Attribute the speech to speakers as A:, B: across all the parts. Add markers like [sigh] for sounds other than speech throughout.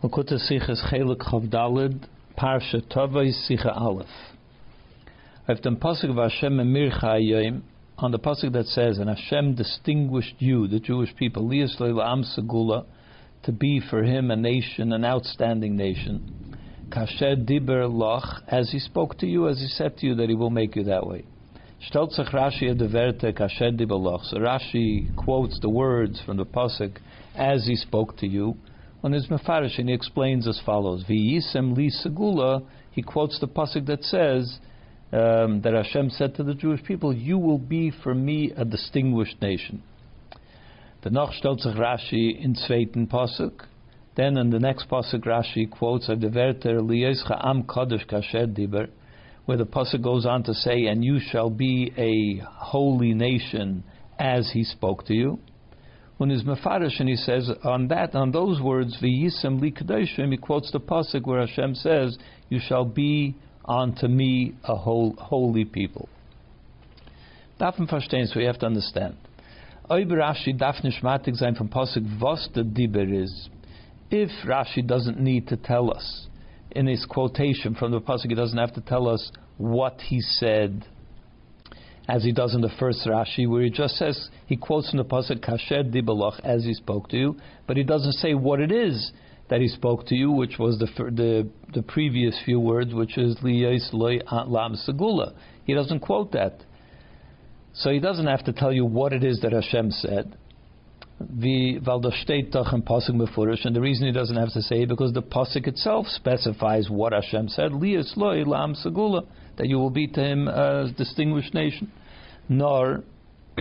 A: Lakuta Sichas Chelik Chavdalid, Parsha Tovay Sicha Aleph. I've done Pasuk of Hashem and Mircha on the Pasuk that says, And Hashem distinguished you, the Jewish people, Lias Am Segula, to be for him a nation, an outstanding nation. Kasher Diber Loch, as he spoke to you, as he said to you that he will make you that way. Stelzach Rashi of the Verte Kasher Diber Loch. So Rashi quotes the words from the Pasuk as he spoke to you on his Mefarish, and he explains as follows: V'yisem li segula. He quotes the pasuk that says um, that Hashem said to the Jewish people, "You will be for me a distinguished nation." The stellt sich Rashi in zweiten pasuk. Then in the next pasuk, Rashi quotes of the Verter liyescha am kadosh kasher diber, where the pasuk goes on to say, "And you shall be a holy nation as He spoke to you." When he's mefarish and he says on that on those words v'yisem li kadoshim he quotes the pasuk where Hashem says you shall be unto me a whole, holy people. Davon verstehen, so we have to understand. Oib Rashi darf nicht matig sein from pasuk was the diber is. If Rashi doesn't need to tell us in his quotation from the pasuk, he doesn't have to tell us what he said as he does in the first Rashi, where he just says, he quotes from the Pasuk, Kasher Dibalach, as he spoke to you, but he doesn't say what it is that he spoke to you, which was the the, the previous few words, which is Liyais Loy Lam Segula. He doesn't quote that. So he doesn't have to tell you what it is that Hashem said. The Pasuk and the reason he doesn't have to say it because the pasuk itself specifies what Hashem said. Liyas loy lam segula that you will be to him a distinguished nation nor [clears throat]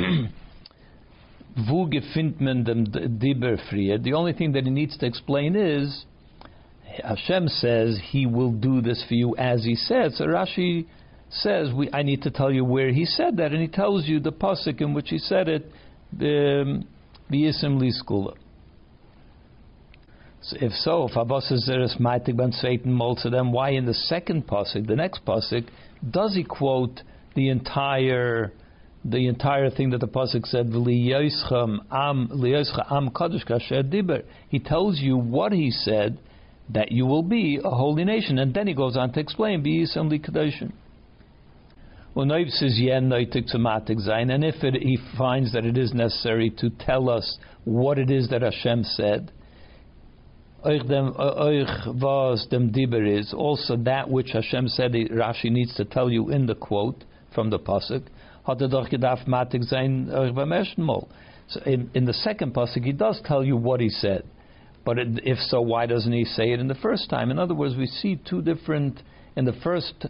A: wo gefindt dem Dibber The only thing that he needs to explain is Hashem says he will do this for you as he says. So Rashi says, we, I need to tell you where he said that, and he tells you the pasuk in which he said it, um, the Yisim Liskula. So if so, if Abbas is there is maitig ben zweiten mol, so then why in the second pasuk, the next pasuk, does he quote the entire the entire thing that the pasuk said, am am kadosh kasher diber." He tells you what he said that you will be a holy nation, and then he goes on to explain, "Be li kadoshim." And if it, he finds that it is necessary to tell us what it is that Hashem said, was dem is also that which Hashem said. Rashi needs to tell you in the quote from the pasuk hat er doch gedacht matig sein beim ersten Mal. So in, in the second pasuk, he does tell you what he said. But it, if so, why doesn't he say it in the first time? In other words, we see two different. In the first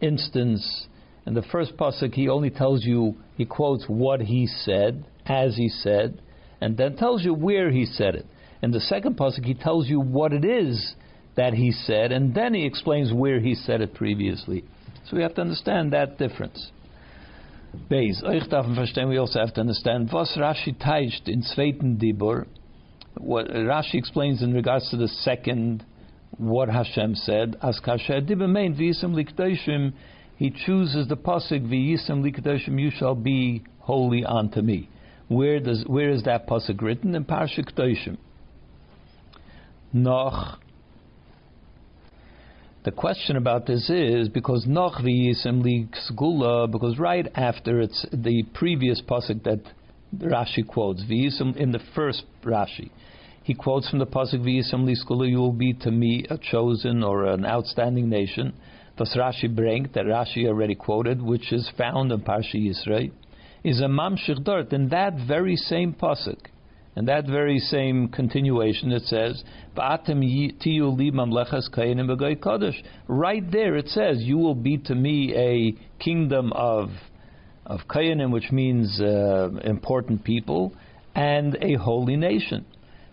A: instance, in the first pasuk, he only tells you, he quotes what he said, as he said, and then tells you where he said it. In the second pasuk, he tells you what it is that he said, and then he explains where he said it previously. So we have to understand that difference. Verstehen, we also have to understand, was Rashi teicht in zweiten Dibur, what Rashi explains in regards to the second, what Hashem said, as kasher Dibur main, v'yisem likdoshim, he chooses the pasuk, v'yisem likdoshim, you shall be holy unto me. Where does where is that pasuk written? In Parashah Kedoshim. Noch the question about this is because Nochri is Gula, because right after it's the previous pasuk that Rashi quotes, V'yisem in the first Rashi, he quotes from the pasuk V'yisem Liskula, you will be to me a chosen or an outstanding nation. Das Rashi bringt that Rashi already quoted, which is found in Parshi Yisrael, is a mamshich dort in that very same pasuk. And that very same continuation, it says, Right there it says, You will be to me a kingdom of of Kohanim, which means uh, important people, and a holy nation.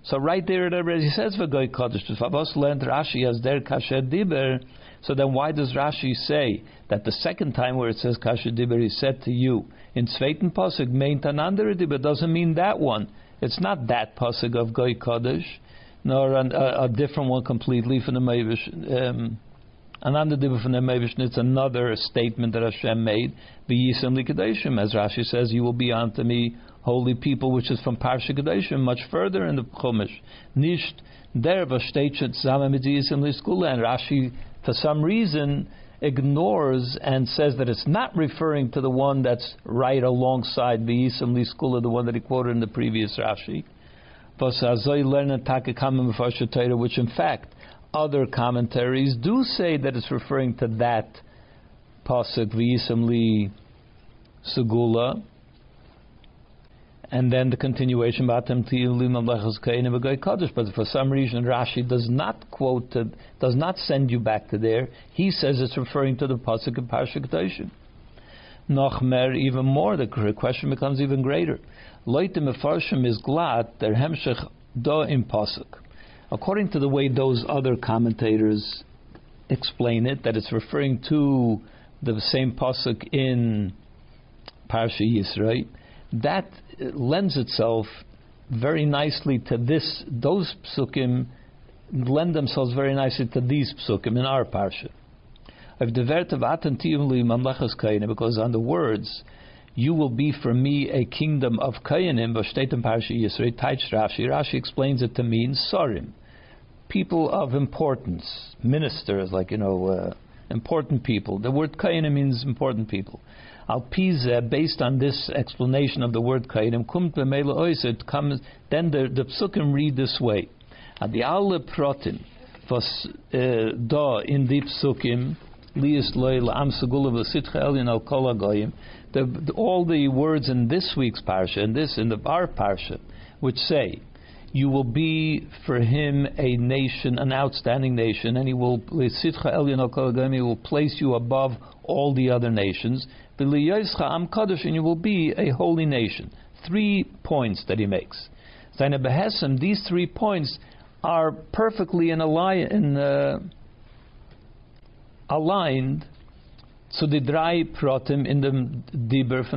A: So right there it already says V'goy Kodesh. Rashi as der kasher diber. So then why does Rashi say that the second time where it says kasher diber is said to you in Sveiten Pasuk meint another diber doesn't mean that one. It's not that pasuk of Goy Kodesh, nor an, a, a, different one completely from the Mavish um, the Meibishn, it's another statement that Hashem made. V'yisam likadeshim, as Rashi says, you will be unto me holy people, which is from Parsha Kedeshim, much further in the Chumash. Nisht der v'shteichet zame and Rashi, for some reason, ignores and says that it's not referring to the one that's right alongside V'yisam liskula, the one that he quoted in the previous Rashi. Which in fact other commentaries do say that it's referring to that pasuk v'yisam li segula, and then the continuation But for some reason, Rashi does not quote, to, does not send you back to there. He says it's referring to the pasuk of Parsha Kedoshim. Nochmer, even more, the question becomes even greater. Leute mefarshim is glad der hemshech do im pasuk according to the way those other commentators explain it, that it's referring to the same pasuk in Parsha Yisrael, that lends itself very nicely to this. Those psukim lend themselves very nicely to these psukim in our parsha. Because on the words, you will be for me a kingdom of kohanim, Vashtatim Parsha Yisrael, Taich Rashi. Rashi explains it to mean sorim people of importance, ministers, like, you know, uh, important people. The word kainim means important people. Al Piza, based on this explanation of the word kainim, kumt it comes, then the, the psukim read this way. The alle protin, was uh, da in the psukim, lias loy am segula v'sitcha elyon al kol all the words in this week's parsha, and this in the our parsha, which say, you will be for him a nation, an outstanding nation, and he will he will place you above all the other nations. And you will be a holy nation. Three points that he makes. These three points are perfectly in, in uh, aligned in Dibur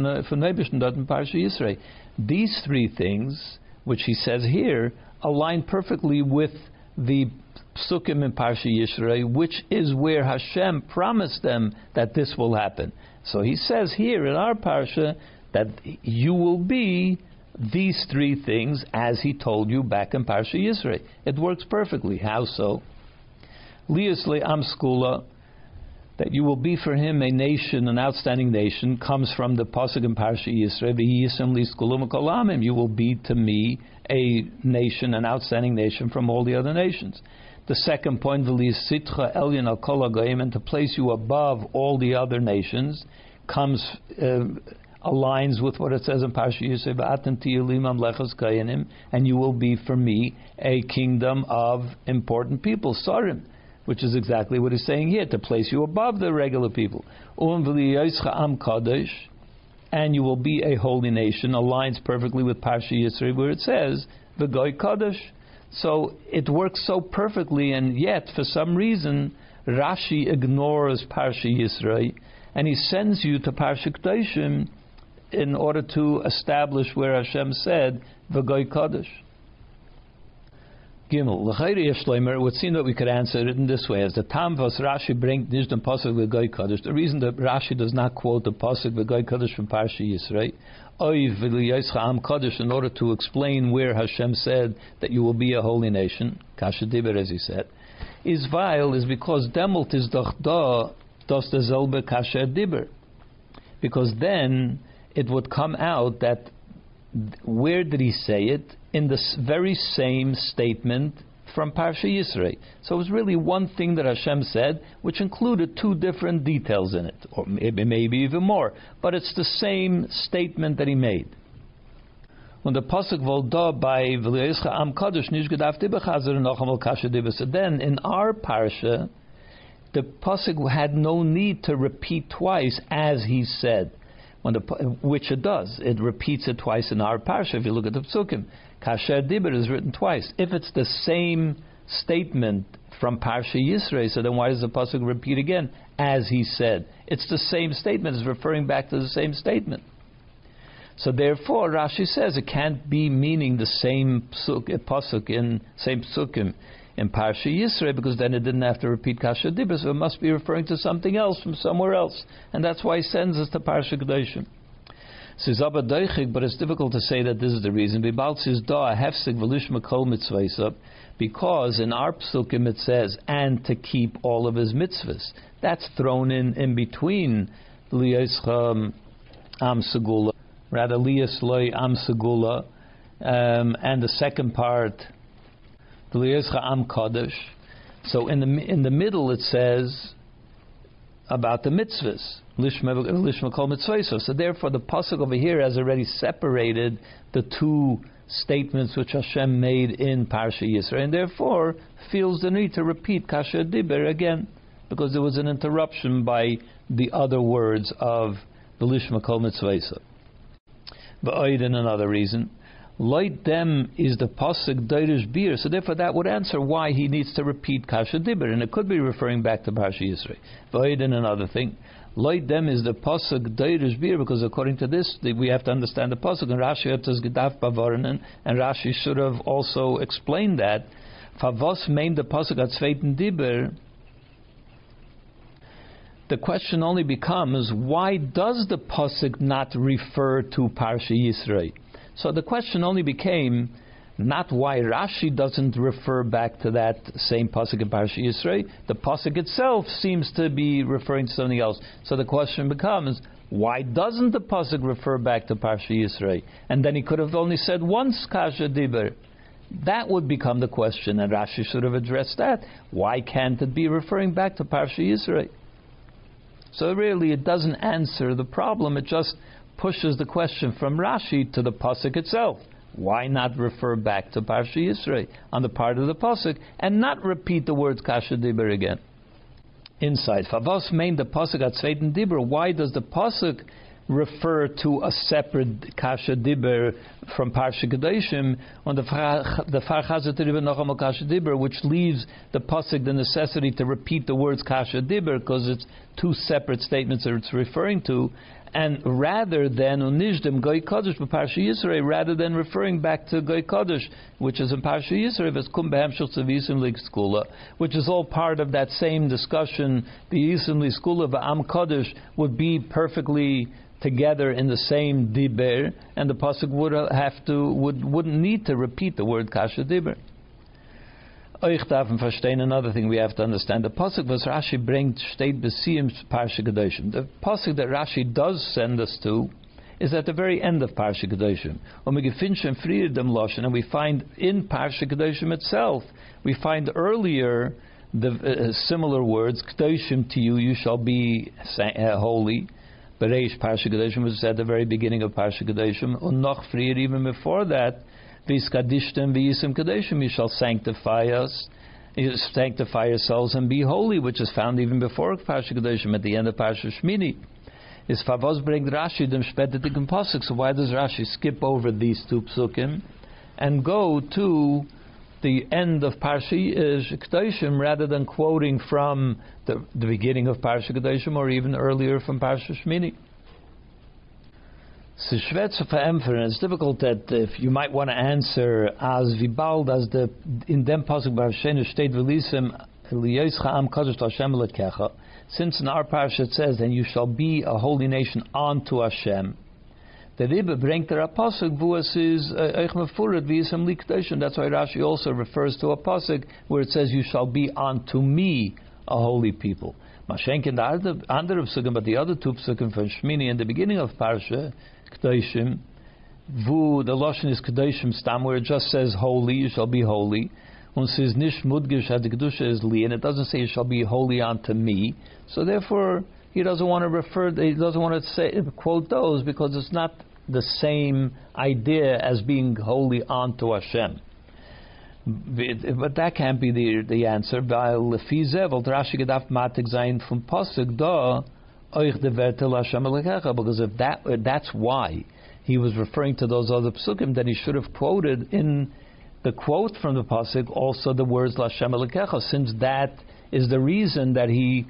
A: Parsha Yisrael. These three things which he says here, align perfectly with the psukim in Parsha Yisrael, which is where Hashem promised them that this will happen. So he says here in our Parsha that you will be these three things as he told you back in Parsha Yisrael. It works perfectly. How so? Liasle Amskula, that you will be for him a nation, an outstanding nation, comes from the pasuk in Parsha Yisrael. You will be to me a nation, an outstanding nation from all the other nations. The second point, sitcha elyon al Kol and to place you above all the other nations, comes uh, aligns with what it says in Parsha Yisrael. And you will be for me a kingdom of important people, sarim which is exactly what he's saying here, to place you above the regular people. Um Am Kadosh, and you will be a holy nation, aligns perfectly with Parsha Yisrael, where it says, the Goy Kaddish. So it works so perfectly, and yet, for some reason, Rashi ignores Parsha Yisrael, and he sends you to Parsha Kedoshim in order to establish where Hashem said, the Goy Kaddish. Gimel. L'chayri Yeshleimer, it would seem that we could answer it in this way: as the Tam was Rashi bring Nishdan Pasuk V'Goy Kaddish. The reason that Rashi does not quote the Pasuk V'Goy Kaddish from Parsha Yisrael, Oiv V'Yischa Am Kaddish, in order to explain where Hashem said that you will be a holy nation, Kasha Diber, as he said, is vile is because Demelt is doch da das derselbe Kasha Diber, because then it would come out that where did he say it? In the very same statement from Parsha Yisrael. So it was really one thing that Hashem said, which included two different details in it, or maybe, even more. But it's the same statement that he made. When the pasuk volda by v'leischa am kadosh So then in our parsha, the pasuk had no need to repeat twice as he said when the, which it does. It repeats it twice in our parsha. If you look at the psukim, kasher dibur is written twice. If it's the same statement from Parsha Yisrael, so then why does the pasuk repeat again? As he said, it's the same statement. It's referring back to the same statement. So therefore, Rashi says it can't be meaning the same psuk, eh, pasuk in same psukim in Parsha Yisro because then it didn't have to repeat Kasha Dibra, so it must be referring to something else from somewhere else, and that's why he sends us to Parsha Kedoshim. But it's difficult to say that this is the reason. Because in our psukim it says, and to keep all of his mitzvahs. That's thrown in in between Liyascham Am Segula, rather Liyas Loy Am Segula, um, and the second part, Liyascha Am Kaddish. So in the in the middle it says about the mitzvahs. Lishma kol mitzvah. So therefore, the pasuk over here has already separated the two statements which Hashem made in Parsha Yisrael, and therefore feels the need to repeat Kasher Diber again, because there was an interruption by the other words of the Lishma kol mitzvah. But in another reason. Light them is the pasuk Deirish Bir, so therefore that would answer why he needs to repeat Kasha Dibber, and it could be referring back to Parsha Yisrael. Void and another thing. Light them is the pasuk Deirish Bir, because according to this we have to understand the pasuk, and Rashi has Gedaf Bavaranen, and Rashi should have also explained that. Favos main the pasuk at Dibber. The question only becomes why does the pasuk not refer to Parsha Yisrael? So the question only became not why Rashi doesn't refer back to that same pasuk in Parashat Yisrael. The pasuk itself seems to be referring to something else. So the question becomes, why doesn't the pasuk refer back to Parashat Yisrael? And then he could have only said once Kasha. That would become the question, and Rashi should have addressed that. Why can't it be referring back to Parsha Yisrael? So really, it doesn't answer the problem. It just pushes the question from Rashi to the pasuk itself. Why not refer back to Parsha Yisrael on the part of the pasuk and not repeat the words Kasha Dibber again? Inside, Favos main the pasuk at Sveiten Dibber. Why does the pasuk refer to a separate kasha dibber from parsha kedeshim on the farchazet kasha which leaves the pasuk the necessity to repeat the words kasha dibber because it's two separate statements that it's referring to, and rather than unishdim goy kodesh Parsha Yisrael, rather than referring back to goy kodesh, which is in Parsha Yisrael, as kum behemshel tzavisim which is all part of that same discussion. The yisim skula am kodesh would be perfectly together in the same diber, and the pasuk would have to would wouldn't need to repeat the word kasha diber. Euch verstehen another thing we have to understand. The pasuk was Rashi bringt steht besiim Parsha Kedoshim. The pasuk that Rashi does send us to is at the very end of Parsha Kedoshim. And we find in Parsha Kedoshim itself, we find earlier the uh, similar words Kedoshim to you, you shall be uh, holy. Bereish Parsha Kedoshim was at the very beginning of Parsha Kedoshim, and noch freer even before that Viskadishtem v'yisim kadeshim, you shall sanctify us, you sanctify yourselves and be holy, which is found even before Parsha Kadeshim at the end of Parsha Shmini. Is Favos bring Rashi dem spätetigen Pasuk. So why does Rashi skip over these two psukim and go to the end of Parsha Kedoshim rather than quoting from the, the beginning of Parsha Kedoshim or even earlier from Parsha Shmini? So Shvetz verämpfern, it's difficult that if you might want to answer as vibald as the in dem pasuk bar shene steht velisem liyoscha am Hashem. Since in our parsha it says, "Then you shall be a holy nation unto Hashem." The Rebbe bringt der a pasuk es is uh, eich mefuret wie es am likdeshim. That's why Rashi also refers to a pasuk where it says, "You shall be unto me a holy people." Mashenk in the other psukim, but the other two psukim from Shmini in the beginning of parsha Kedoshim. Vu, the Lashon is Kedoshim Stam, where it just says holy, you shall be holy. It says Nish Mudgish had Kedusha is Li, and it doesn't say you shall be holy unto me. So therefore, he doesn't want to refer, he doesn't want to say, quote those because it's not the same idea as being holy unto Hashem. But that can't be the the answer. Because if that that's why he was referring to those other psukim, then he should have quoted in the quote from the pasuk also the words Lashem Elokecha, since that is the reason that he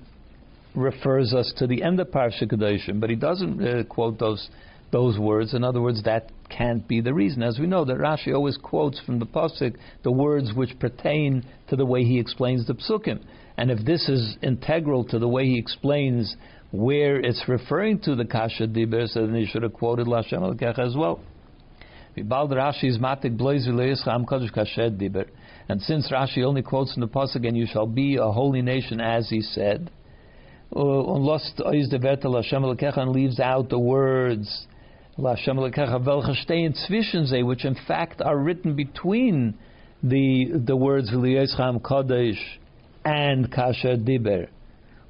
A: refers us to the end of Parsha Kedoshim, but he doesn't uh, quote those those words. In other words, that can't be the reason. As we know, that Rashi always quotes from the pasuk the words which pertain to the way he explains the psukim. And if this is integral to the way he explains where it's referring to the kasha dibur, so then he should have quoted Lashem al as well. And since Rashi only quotes in the pasuk, and you shall be a holy nation, as he said, and leaves out the words which in fact are written between the the words and Kasher Diber.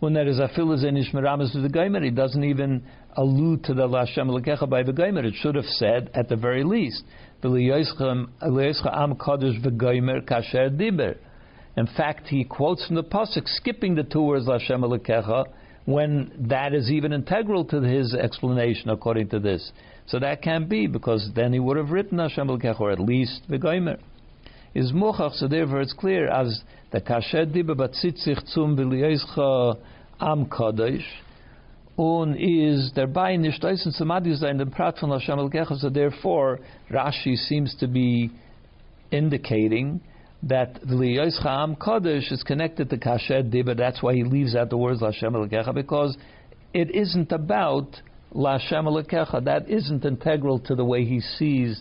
A: When there is a philosophic meramas to the Geimer, it doesn't even allude to the Lashem Lekecha by the Geimer. It should have said, at the very least, Am Kasher Diber. In fact, he quotes from the pasuk, skipping the two words Lashem Lekecha, when that is even integral to his explanation, according to this. So that can't be because then he would have written Hashem Elkech or at least V'goimer. Is mochach, so therefore it's clear as the kasher dibe batzitzich zum v'liyeischa am kadosh un is dabei nicht eisen zum Adi sein dem Prat von Hashem Elkech, so therefore Rashi seems to be indicating that v'liyeischa am kadosh is connected to kasher dibe, that's why he leaves out the words Hashem Elkech, because it isn't about Lashem Alekecha. That isn't integral to the way he sees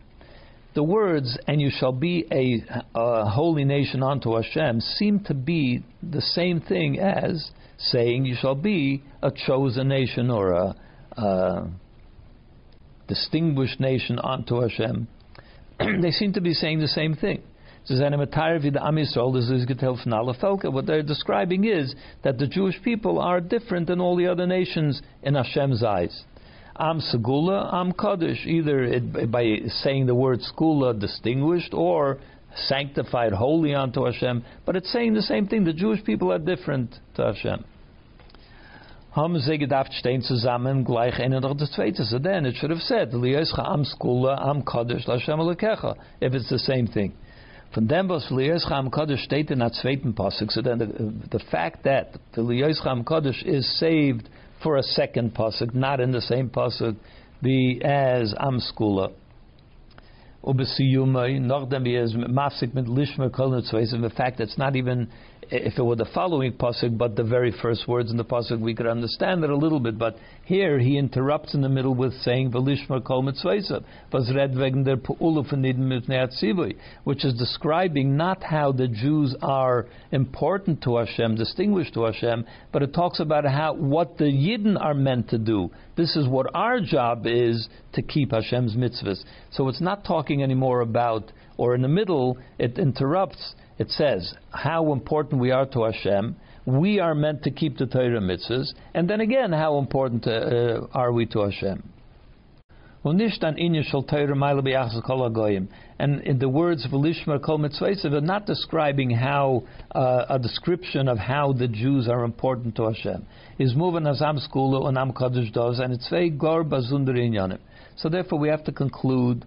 A: the words "and you shall be a, a, holy nation unto Hashem" seem to be the same thing as saying you shall be a chosen nation or a, a distinguished nation unto Hashem. [clears throat] they seem to be saying the same thing. What they're describing is that the Jewish people are different than all the other nations in Hashem's eyes. Am Segula, Am Kaddish, either it, by saying the word Skula, distinguished, or sanctified, holy unto Hashem. But it's saying the same thing. The Jewish people are different to Hashem. Haben sie gedacht, stehen zusammen, gleich eine noch das zweite. So then it should have said, Liescha am Skula, am Kaddish, Lashem Alekecha, if it's the same thing. Von dem, was Liescha am Kaddish steht in that zweiten Pasuk, so then the, the fact that the Liescha am Kaddish is saved for a second pasuk, not in the same pasuk, be as Amskula. The fact it's not even if it were the following pasuk, but the very first words in the pasuk, we could understand it a little bit. But here he interrupts in the middle with saying "Velishma kol mitzvaysav," which is describing not how the Jews are important to Hashem, distinguished to Hashem, but it talks about how what the Yidden are meant to do. This is what our job is to keep Hashem's mitzvahs. So it's not talking anymore about, or in the middle, it interrupts it says how important we are to Hashem. We are meant to keep the Torah mitzvahs, and then again, how important uh, are we to Hashem? And in the words of Elishmar Kol Mitzvah, are not describing how uh, a description of how the Jews are important to Hashem. Is moving as Am Skula and Am Kaddish does, and it's very gar bazundar So therefore, we have to conclude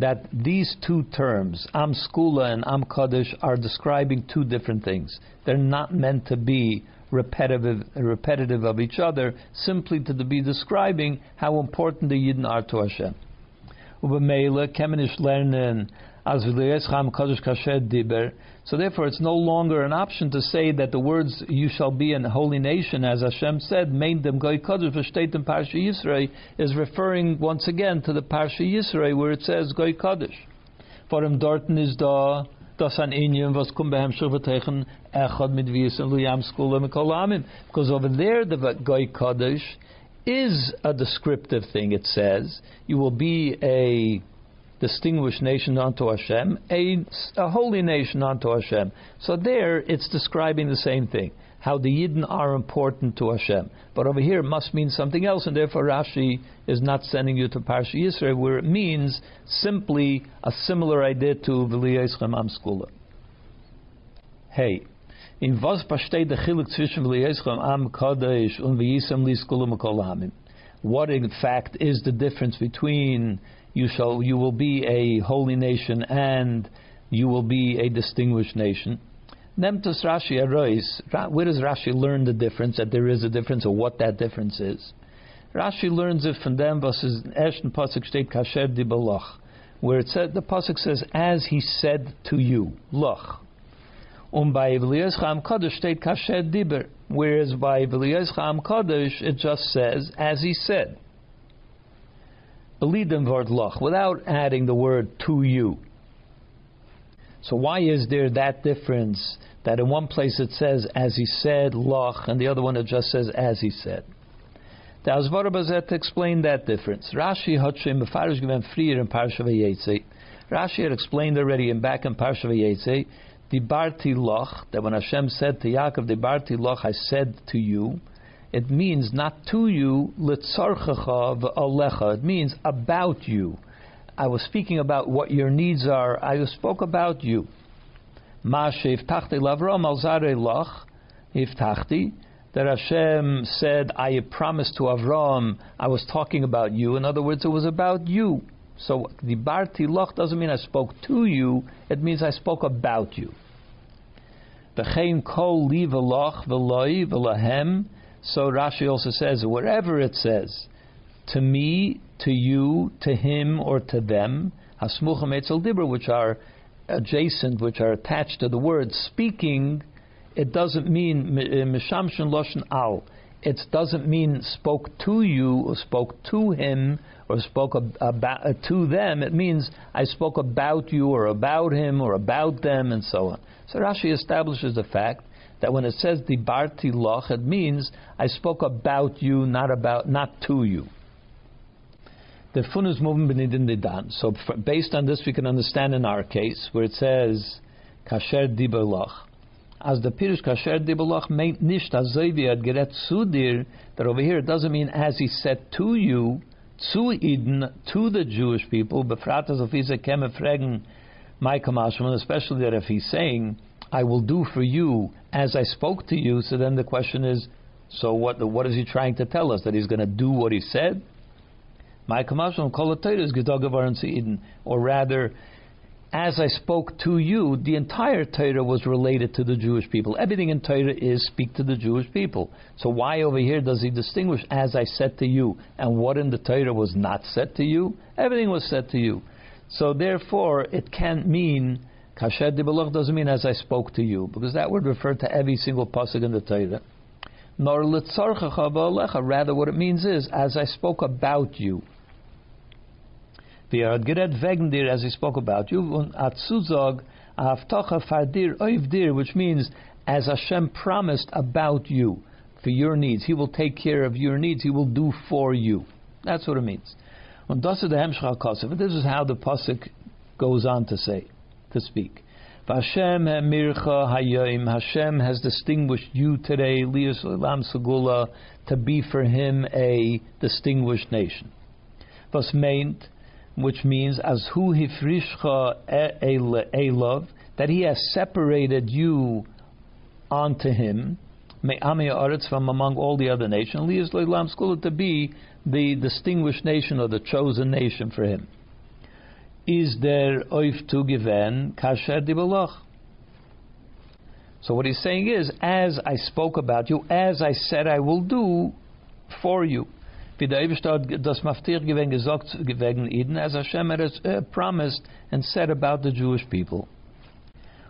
A: that these two terms, Am Skula and Am Kaddish, are describing two different things. They're not meant to be repetitive, repetitive of each other, simply to be describing how important the Yidden are to Hashem. So therefore, it's no longer an option to say that the words "You shall be a holy nation," as Hashem said, "Main them goy kadosh v'shteitem parsha Yisrei," is referring once again to the parsha Yisrei where it says goy kadosh. For him, dorten is da das an Inyan was kum behem echad luyam skula mikolamim. Because over there, the goy kadosh is a descriptive thing. It says you will be a distinguished nation unto Hashem, a, a holy nation unto Hashem. So there it's describing the same thing, how the Yidden are important to Hashem. But over here it must mean something else, and therefore Rashi is not sending you to Parsha Yisrael, where it means simply a similar idea to V'liyeschem Am Skula. Hey, in was besteht der Chiluk zwischen V'liyescham Am Kadosh und V'yisam Li Skulim Kolamim? What in fact is the difference between you shall you will be a holy nation and you will be a distinguished nation? Nemtus Rashi. Where does Rashi learn the difference? That there is a difference, or what that difference is? Rashi learns it from them versus Eshton Pasuk State Kasher Di where it said the Pasuk says, "As he said to you, Loch." Um by V'liyescham Kadosh state Kasher Diber, whereas by V'liyescham Kadosh it just says, "As he said." Belidem word Loch, without adding the word to you. So why is there that difference? That in one place it says, "As he said," Loch, and the other one it just says, "As he said." The Azvara Bazet explained that difference. Rashi Hotshim Befarish given freer in Parsha Vayetze. Rashi had explained already in back in Parsha Vayetze, Dibarti Loch, that when Hashem said to Yaakov, Dibarti Loch, I said to you, it means not to you, litzarchecha v'alecha. It means about you. I was speaking about what your needs are. I spoke about you. Ma sheftachti lavram al zare loch, iftachti, that Hashem said, I promised to Avram, I was talking about you. In other words, it was about you. So the Barti Loch doesn't mean I spoke to you, it means I spoke about you. V'chein kol li v'loch v'loi v'lahem. So Rashi also says, wherever it says, to me, to you, to him, or to them, hasmucham etzel dibra, which are adjacent, which are attached to the word speaking, it doesn't mean uh, mishamshin loshen al. It doesn't mean spoke to you or spoke to him or spoke about uh, to them. It means I spoke about you or about him or about them and so on. So Rashi establishes the fact that when it says dibarti loch, it means I spoke about you, not about not to you. The funus movement benidin dan. So based on this, we can understand in our case where it says kasher dibar loch as the Pirush Kasher Dibelach meint nicht azoivi ad geret zu dir, that over here it doesn't mean as he said to you, zu Eden, to the Jewish people, befratas of Isa keme fragen, my kamashman, especially that if he's saying, I will do for you as I spoke to you, so then the question is, so what, what is he trying to tell us? That he's going to do what he said? My kamashman, kol is Eden, or rather, as I spoke to you, the entire Torah was related to the Jewish people. Everything in Torah is speak to the Jewish people. So why over here does he distinguish as I said to you and what in the Torah was not said to you? Everything was said to you. So therefore, it can't mean kasher dibaloch doesn't mean as I spoke to you because that would refer to every single pasuk in the Torah. Nor rather what it means is as I spoke about you. As he spoke about you, which means, as Hashem promised about you, for your needs. He will take care of your needs. He will do for you. That's what it means. Hemschach This is how the pasuk goes on to say, to speak. Hashem mircha. Hashem has distinguished you today, lias lam segula, to be for him a distinguished nation. Was meint which means as hu hifrishcha elov, that he has separated you onto him, from among all the other nations, to be the distinguished nation or the chosen nation for him. Is there oif to given kasher dibaloch? So what he's saying is, as I spoke about you, as I said I will do for you das Maftir gesagt Eden, as Hashem has uh, promised and said about the Jewish people.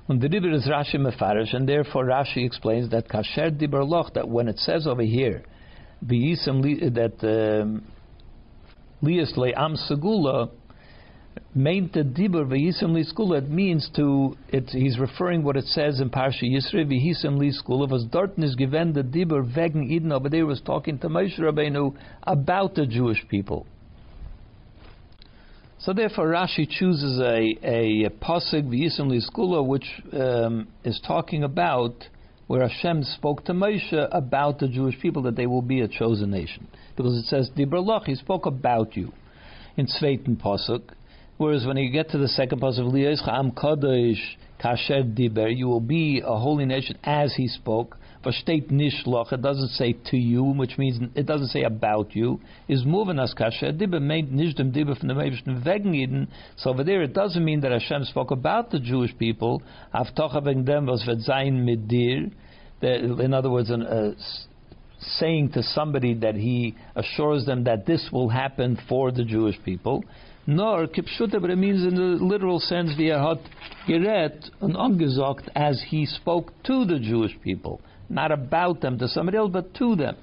A: Und the Dibber is Rashi Mefarish, and therefore Rashi explains that Kasher Dibber Loch, that when it says over here, that um, Lias Le'am Segula, Meint the dibur v'yisem li skula. It means to. It, he's referring what it says in Parsha Yisro v'yisem li skula. Was is given the dibur wegen Eden. Over there was talking to Moshe Rabbeinu about the Jewish people. So therefore, Rashi chooses a a, a pasuk v'yisem li skula, which um, is talking about where Hashem spoke to Moshe about the Jewish people that they will be a chosen nation, because it says dibur loch. He spoke about you in Sveiten pasuk. Whereas when you get to the second pasuk of Liyos Am Kadosh, kasher diber, you will be a holy nation as he spoke. Versteht nishloch, it doesn't say to you, which means it doesn't say about you. Is moving as kasher diber, made diber from the Eden. So over there, it doesn't mean that Hashem spoke about the Jewish people. Avtocha wegen dem was sein mit. In other words, an, uh, saying to somebody that he assures them that this will happen for the Jewish people. Nor kipshuta, but it means in the literal sense, via hat geret and angesagt as he spoke to the Jewish people, not about them to somebody else, but to them.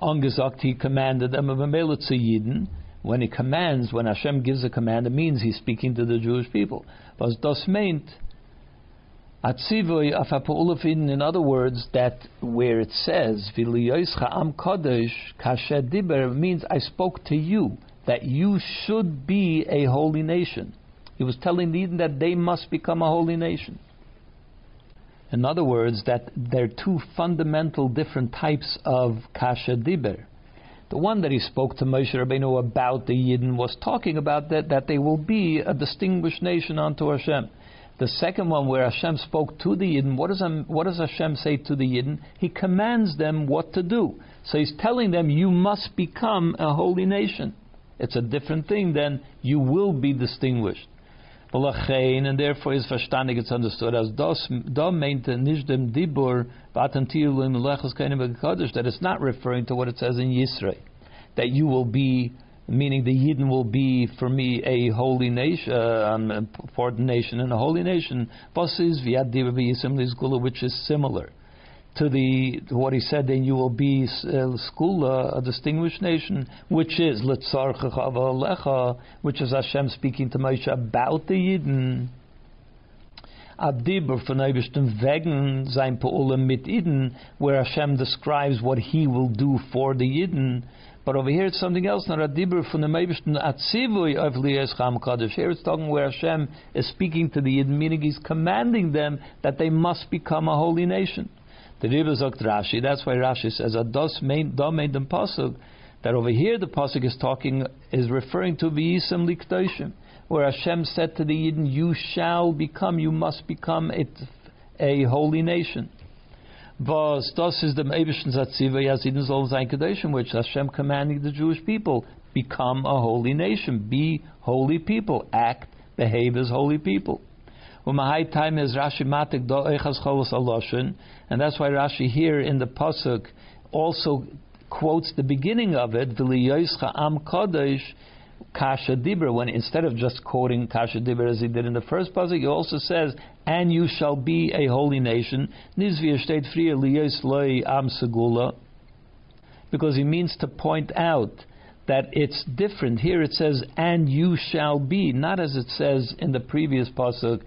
A: Angesagt, he commanded them of Yidden. When he commands, when Hashem gives a command, it means he's speaking to the Jewish people. Was das meint Atzivoy afapulafin, in other words, that where it says am kodesh kasher means I spoke to you that you should be a holy nation. He was telling the Eden that they must become a holy nation. In other words, that there are two fundamental different types of kasher diber. The one that he spoke to Moshe Rabbeinu about the Yidden was talking about that, that they will be a distinguished nation unto Hashem. The second one, where Hashem spoke to the Yidden, what does, what does Hashem say to the Yidden? He commands them what to do. So he's telling them, you must become a holy nation. It's a different thing then you will be distinguished. And therefore is verstandig, it's understood as das, da meinte Dibur, that it's not referring to what it says in Yisrael, that you will be meaning the Yidden will be for me a holy nation, uh, an important nation and a holy nation. Which is similar to the to what he said. Then you will be uh, uh, a distinguished nation, which is which is Hashem speaking to Moshe about the Yidden. Abdibur von wegen sein Pa'ulim mit Eden, where Hashem describes what He will do for the Yidden. But over here it's something else. Not a dibur from the Meibishten atzivui of liyes cham kadosh. Here it's talking where Hashem is speaking to the Yid, meaning He's commanding them that they must become a holy nation. The Rebbe sagt Rashi. That's why Rashi says ados main da made them pasuk. That over here the pasuk is talking is referring to v'yisem likdoshim, where Hashem said to the Yidden, "You shall become, you must become a, a holy nation." was das is the Eibishn Zatziva Yazidin soll sein Kedoshim, which Hashem commanding the Jewish people, become a holy nation, be holy people, act, behave as holy people. Umahai time is Rashi Matik Do'echas Cholos Aloshin, and that's why Rashi here in the Pasuk also quotes the beginning of it, V'liyoischa Am Kodesh, Kasha Dibra, when instead of just quoting Kasha Dibra as he did in the first pasuk, he also says, "And you shall be a holy nation." Nizvir steht frier liyos loy am segula, because he means to point out that it's different. Here it says, "And you shall be," not as it says in the previous pasuk,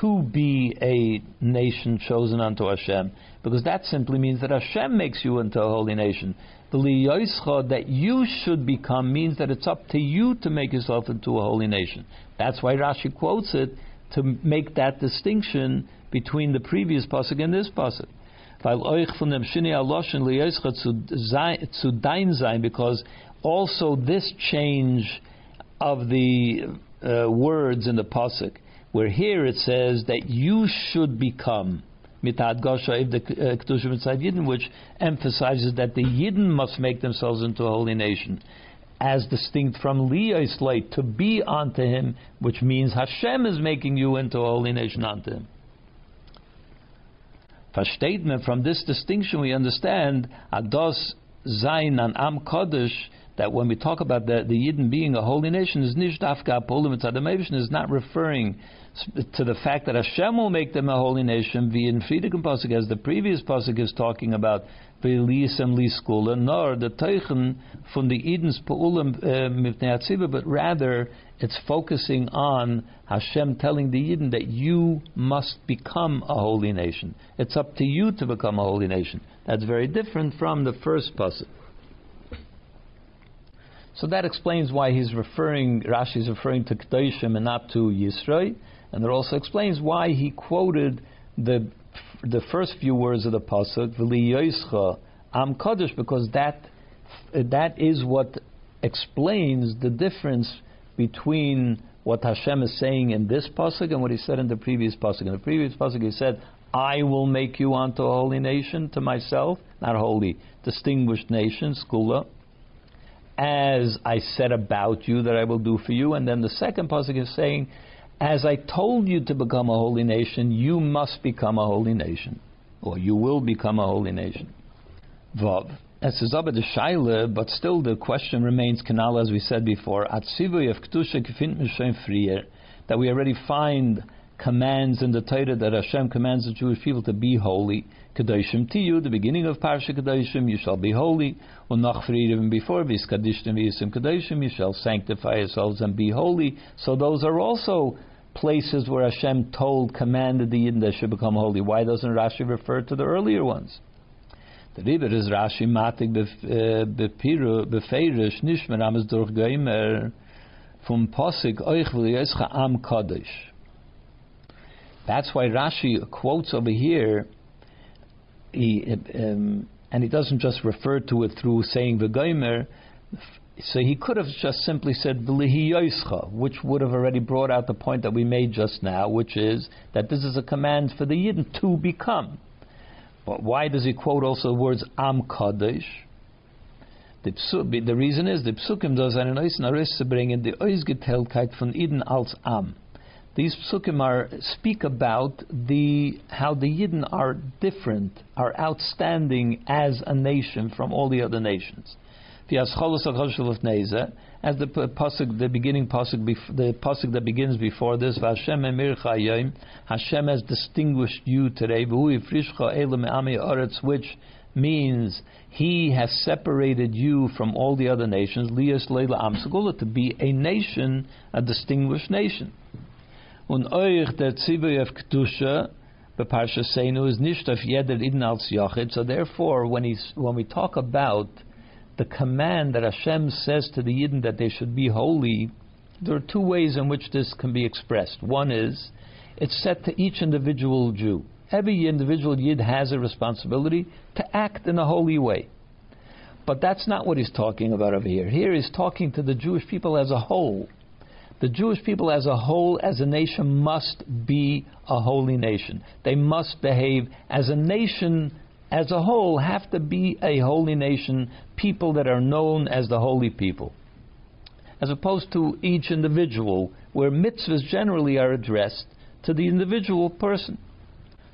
A: "To be a nation chosen unto Hashem," because that simply means that Hashem makes you into a holy nation. The liyoischa that you should become means that it's up to you to make yourself into a holy nation. That's why Rashi quotes it to make that distinction between the previous pasuk and this pasuk. Because also this change of the uh, words in the pasuk, where here it says that you should become mitad gosha if the uh, kedushim Yidden, which emphasizes that the Yidden must make themselves into a holy nation, as distinct from liyos slate to be unto him, which means Hashem is making you into a holy nation unto him. Versteht from this distinction we understand ados zayin an am kodesh that when we talk about the, the Yidden being a holy nation is nish dafka is not referring to the fact that Hashem will make them a holy nation, the Friedigen Pasuk, as the previous Pasuk is talking about, Ve'lisem liskula, nor the Teichen from the Eden's Pa'ulim uh, but rather it's focusing on Hashem telling the Eden that you must become a holy nation. It's up to you to become a holy nation. That's very different from the first Pasuk. So that explains why he's referring, Rashi is referring to Kedoshim and not to Yisrael. And it also explains why he quoted the the first few words of the pasuk, "V'liyoischa am kadosh," because that that is what explains the difference between what Hashem is saying in this pasuk and what He said in the previous pasuk. In the previous pasuk, He said, "I will make you unto a holy nation to myself, not holy, distinguished nation, skula." As I said about you that I will do for you, and then the second pasuk is saying, "As I told you to become a holy nation, you must become a holy nation, or you will become a holy nation." Vav. Aber the shaila, but still the question remains, canal as we said before, that we already find commands in the Torah that Hashem commands the Jewish people to be holy. Kedoshim tiyu, the beginning of Parsha Kedoshim, you shall be holy. Unach even before vis kadishtim v'yisim Kedoshim, you shall sanctify yourselves and be holy. So those are also places where Hashem told, commanded the Yidden that should become holy. Why doesn't Rashi refer to the earlier ones? The is Rashi ames durchgeimer vom Posig euch will yescha am Kaddish. That's why Rashi quotes over here, he, um, and he doesn't just refer to it through saying v'geimer, so he could have just simply said which would have already brought out the point that we made just now, which is that this is a command for the Yidden to become. But why does he quote also the words Am Kadosh? The, the reason is, the Psukim does einen Eisen Aris zu bringen, die Ausgeteiltkeit von Eden als Am. These Psukim are, speak about the, how the Yidden are different, are outstanding as a nation from all the other nations as the pasuk, the beginning pasuk, the pasuk that begins before this, Hashem Hashem has distinguished you today, which means He has separated you from all the other nations, Lias Leila Am to be a nation, a distinguished nation. Und euch der of Kedusha, Beparsha Seinu, is nicht auf jeder Iden als Yachid. So therefore, when, he's, when we talk about the command that Hashem says to the Yidden that they should be holy, there are two ways in which this can be expressed. One is, it's set to each individual Jew. Every individual Yid has a responsibility to act in a holy way. But that's not what he's talking about over here. Here he's talking to the Jewish people as a whole. The Jewish people as a whole, as a nation, must be a holy nation. They must behave as a nation as a whole have to be a holy nation, people that are known as the holy people. As opposed to each individual, where mitzvahs generally are addressed to the individual person.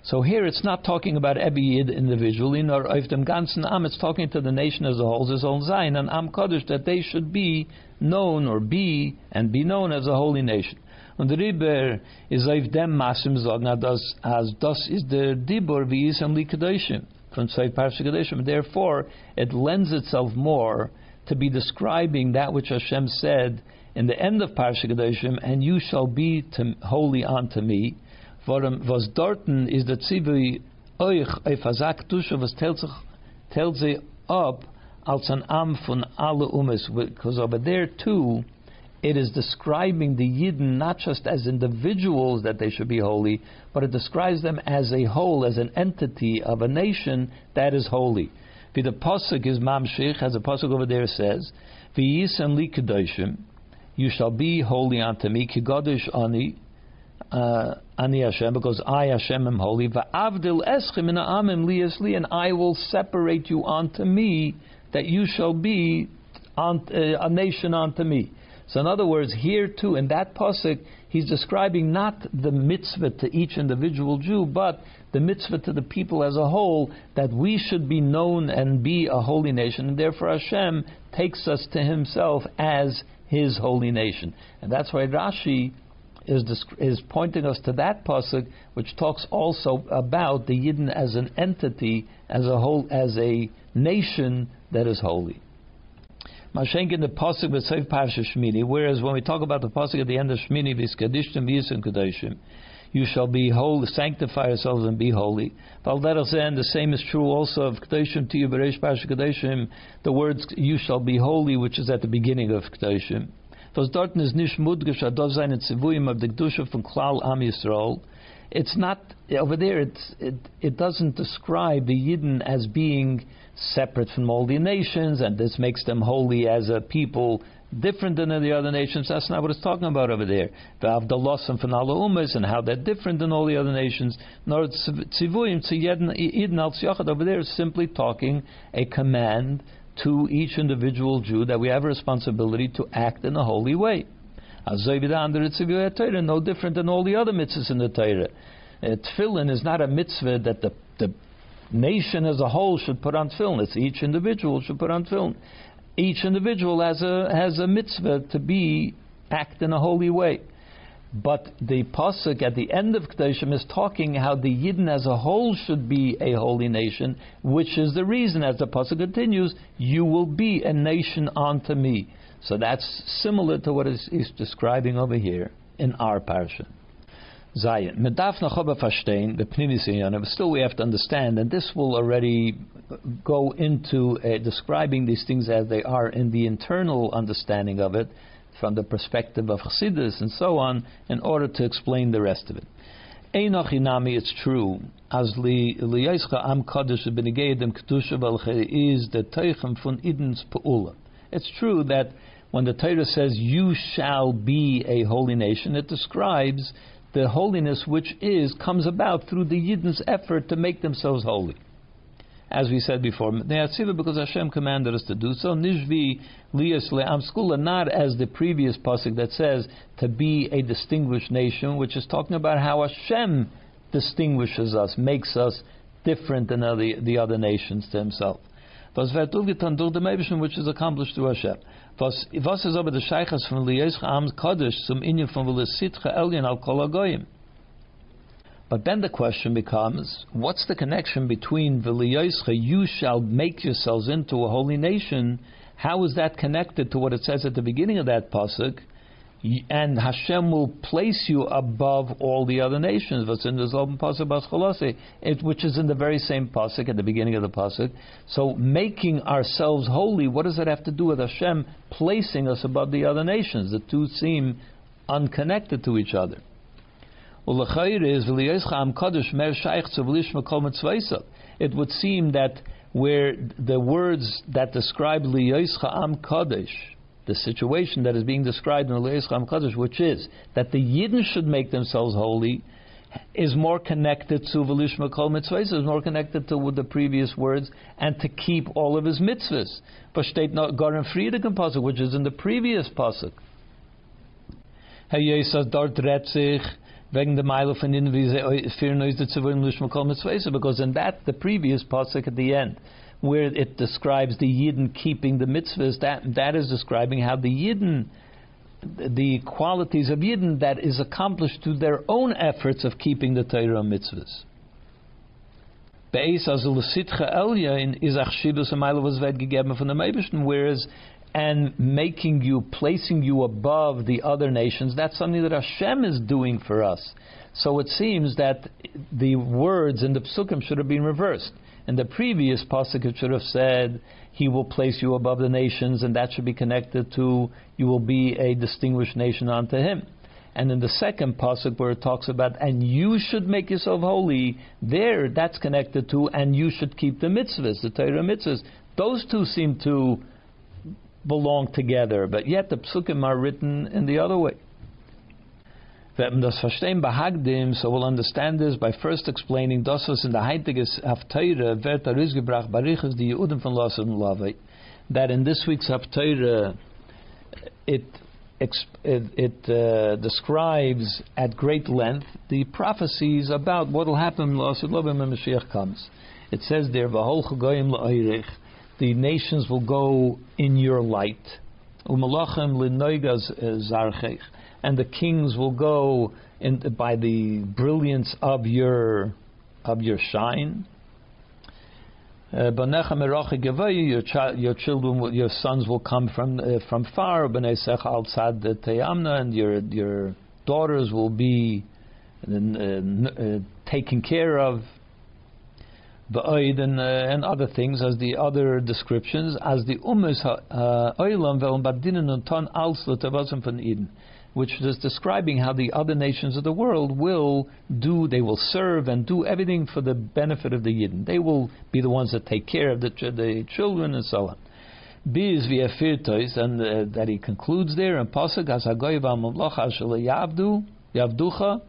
A: So here it's not talking about every Yid individually, nor of dem ganzen Am, it's talking to the nation as a whole, own Zayin, and Am Kodesh, that they should be known or be and be known as a holy nation. Und Riber is auf dem Masim sagen, as das is der Dibur, wie is am Likadoshim from Tzayt Parsha. Therefore, it lends itself more to be describing that which Hashem said in the end of Parsha Kedoshim, and you shall be to, holy unto me. Was dorten is the tzivui euch eifazak tusha was tells sie up als an am von alle umes, because over there too, it is describing the Yidden not just as individuals that they should be holy, but it describes them as a whole, as an entity of a nation that is holy. The pasuk is mamshich, as the pasuk over there says, "V'yisem li kedoshim, you shall be holy unto me, kigodesh ani." Uh, ani Hashem, because I Hashem am holy. Va'avdil eschim in amim li and I will separate you unto me, that you shall be uh, a nation unto me. So in other words, here too, in that pasuk, he's describing not the mitzvah to each individual Jew, but the mitzvah to the people as a whole, that we should be known and be a holy nation, and therefore Hashem takes us to himself as his holy nation. And that's why Rashi is, is pointing us to that pasuk, which talks also about the Yidden as an entity, as a whole, as a nation that is holy. Mashenk the pasuk with Seif Parsha Shmini. Whereas when we talk about the pasuk at the end of Shmini, Viskadishtim Yisim Kedoshim, you shall be holy, sanctify yourselves and be holy. And the same is true also of Kedoshim to you, Beresh Parsha Kedoshim, the words you shall be holy, which is at the beginning of Kedoshim. Was dort is nicht mudgish adov seine Zivuim of the Kedusha from Klal Am Yisrael. It's not over there. It it doesn't describe the Yidden as being separate from all the nations, and this makes them holy as a people different than the other nations. That's not what it's talking about over there. The Avdalos and Fanala Umas and how they're different than all the other nations. Nor Tzivuyim Tziyedin Al over there is simply talking a command to each individual Jew that we have a responsibility to act in a holy way. No different than all the other mitzvahs in the Torah. Uh, tefillin is not a mitzvah that the, the nation as a whole should put on tefillin. It's each individual should put on tefillin. Each individual has a has a mitzvah to be act in a holy way. But the pasuk at the end of Kedoshim is talking how the Yidden as a whole should be a holy nation, which is the reason, as the pasuk continues, you will be a nation unto me. So that's similar to what he's describing over here in our parsha. Zion. Medaf nachoba verstehen the pnimis Still, we have to understand, and this will already go into uh, describing these things as they are in the internal understanding of it, from the perspective of Chassidus and so on, in order to explain the rest of it. Einachinami, it's true. As liyaischa am kaddish benegedem kedusha is the teichem von Eden's peula. It's true that when the Torah says you shall be a holy nation, it describes the holiness which is comes about through the Yidden's effort to make themselves holy. As we said before, because Hashem commanded us to do so. Nishvi liyas le'am skula, not as the previous pasuk that says to be a distinguished nation, which is talking about how Hashem distinguishes us, makes us different than the, the other nations to Himself. Which is accomplished through Hashem. Was, was ist aber der Scheiches von Liyesch Am Kodesh zum Inyan von Velisitcha Elyon al Kol But then the question becomes, what's the connection between V'liyoischa, you shall make yourselves into a holy nation, how is that connected to what it says at the beginning of that pasuk, and Hashem will place you above all the other nations. What's in the Zolban pasuk it, which is in the very same pasuk at the beginning of the pasuk. So making ourselves holy, what does that have to do with Hashem placing us above the other nations? The two seem unconnected to each other. It would seem that where the words that describe Liyoischa Am Kadosh the situation that is being described in the Leis Cham Kaddish, which is that the Yidden should make themselves holy, is more connected to Velishma Kol Mitzvahs, is more connected to the previous words, and to keep all of his mitzvahs. Versteht not Goren Friedigen Pasuk, which is in the previous Pasuk. Because in that, the previous Pasuk at the end, where it describes the Yidden keeping the mitzvahs, that, that is describing how the Yidden, the qualities of Yidden that is accomplished through their own efforts of keeping the Torah mitzvahs. Whereas and making you, placing you above the other nations, that's something that Hashem is doing for us. So it seems that the words in the psukim should have been reversed. In the previous pasuk, it should have said, "He will place you above the nations," and that should be connected to you will be a distinguished nation unto Him. And in the second pasuk, where it talks about "and you should make yourself holy," there that's connected to "and you should keep the mitzvahs," the Torah mitzvahs. Those two seem to belong together, but yet the psukim are written in the other way. So we'll understand this by first explaining in herausgebracht, bariches that in this week's Hafteire it it, it uh, describes at great length the prophecies about what will happen when Mashiach comes. It says there, the nations will go in your light and the kings will go in, by the brilliance of your of your shine. Uh, your, your children, will, your sons will come from uh, from far. And your your daughters will be uh, uh, taken care of. And, uh, and other things as the other descriptions as the umas oilam ve'um badinen ton als von Eden which is describing how the other nations of the world will do, they will serve and do everything for the benefit of the Yidden. They will be the ones that take care of the, the children and so on. B Biz v'yafirtois, and uh, that he concludes there in Pasuk, as yavdu, yavducha,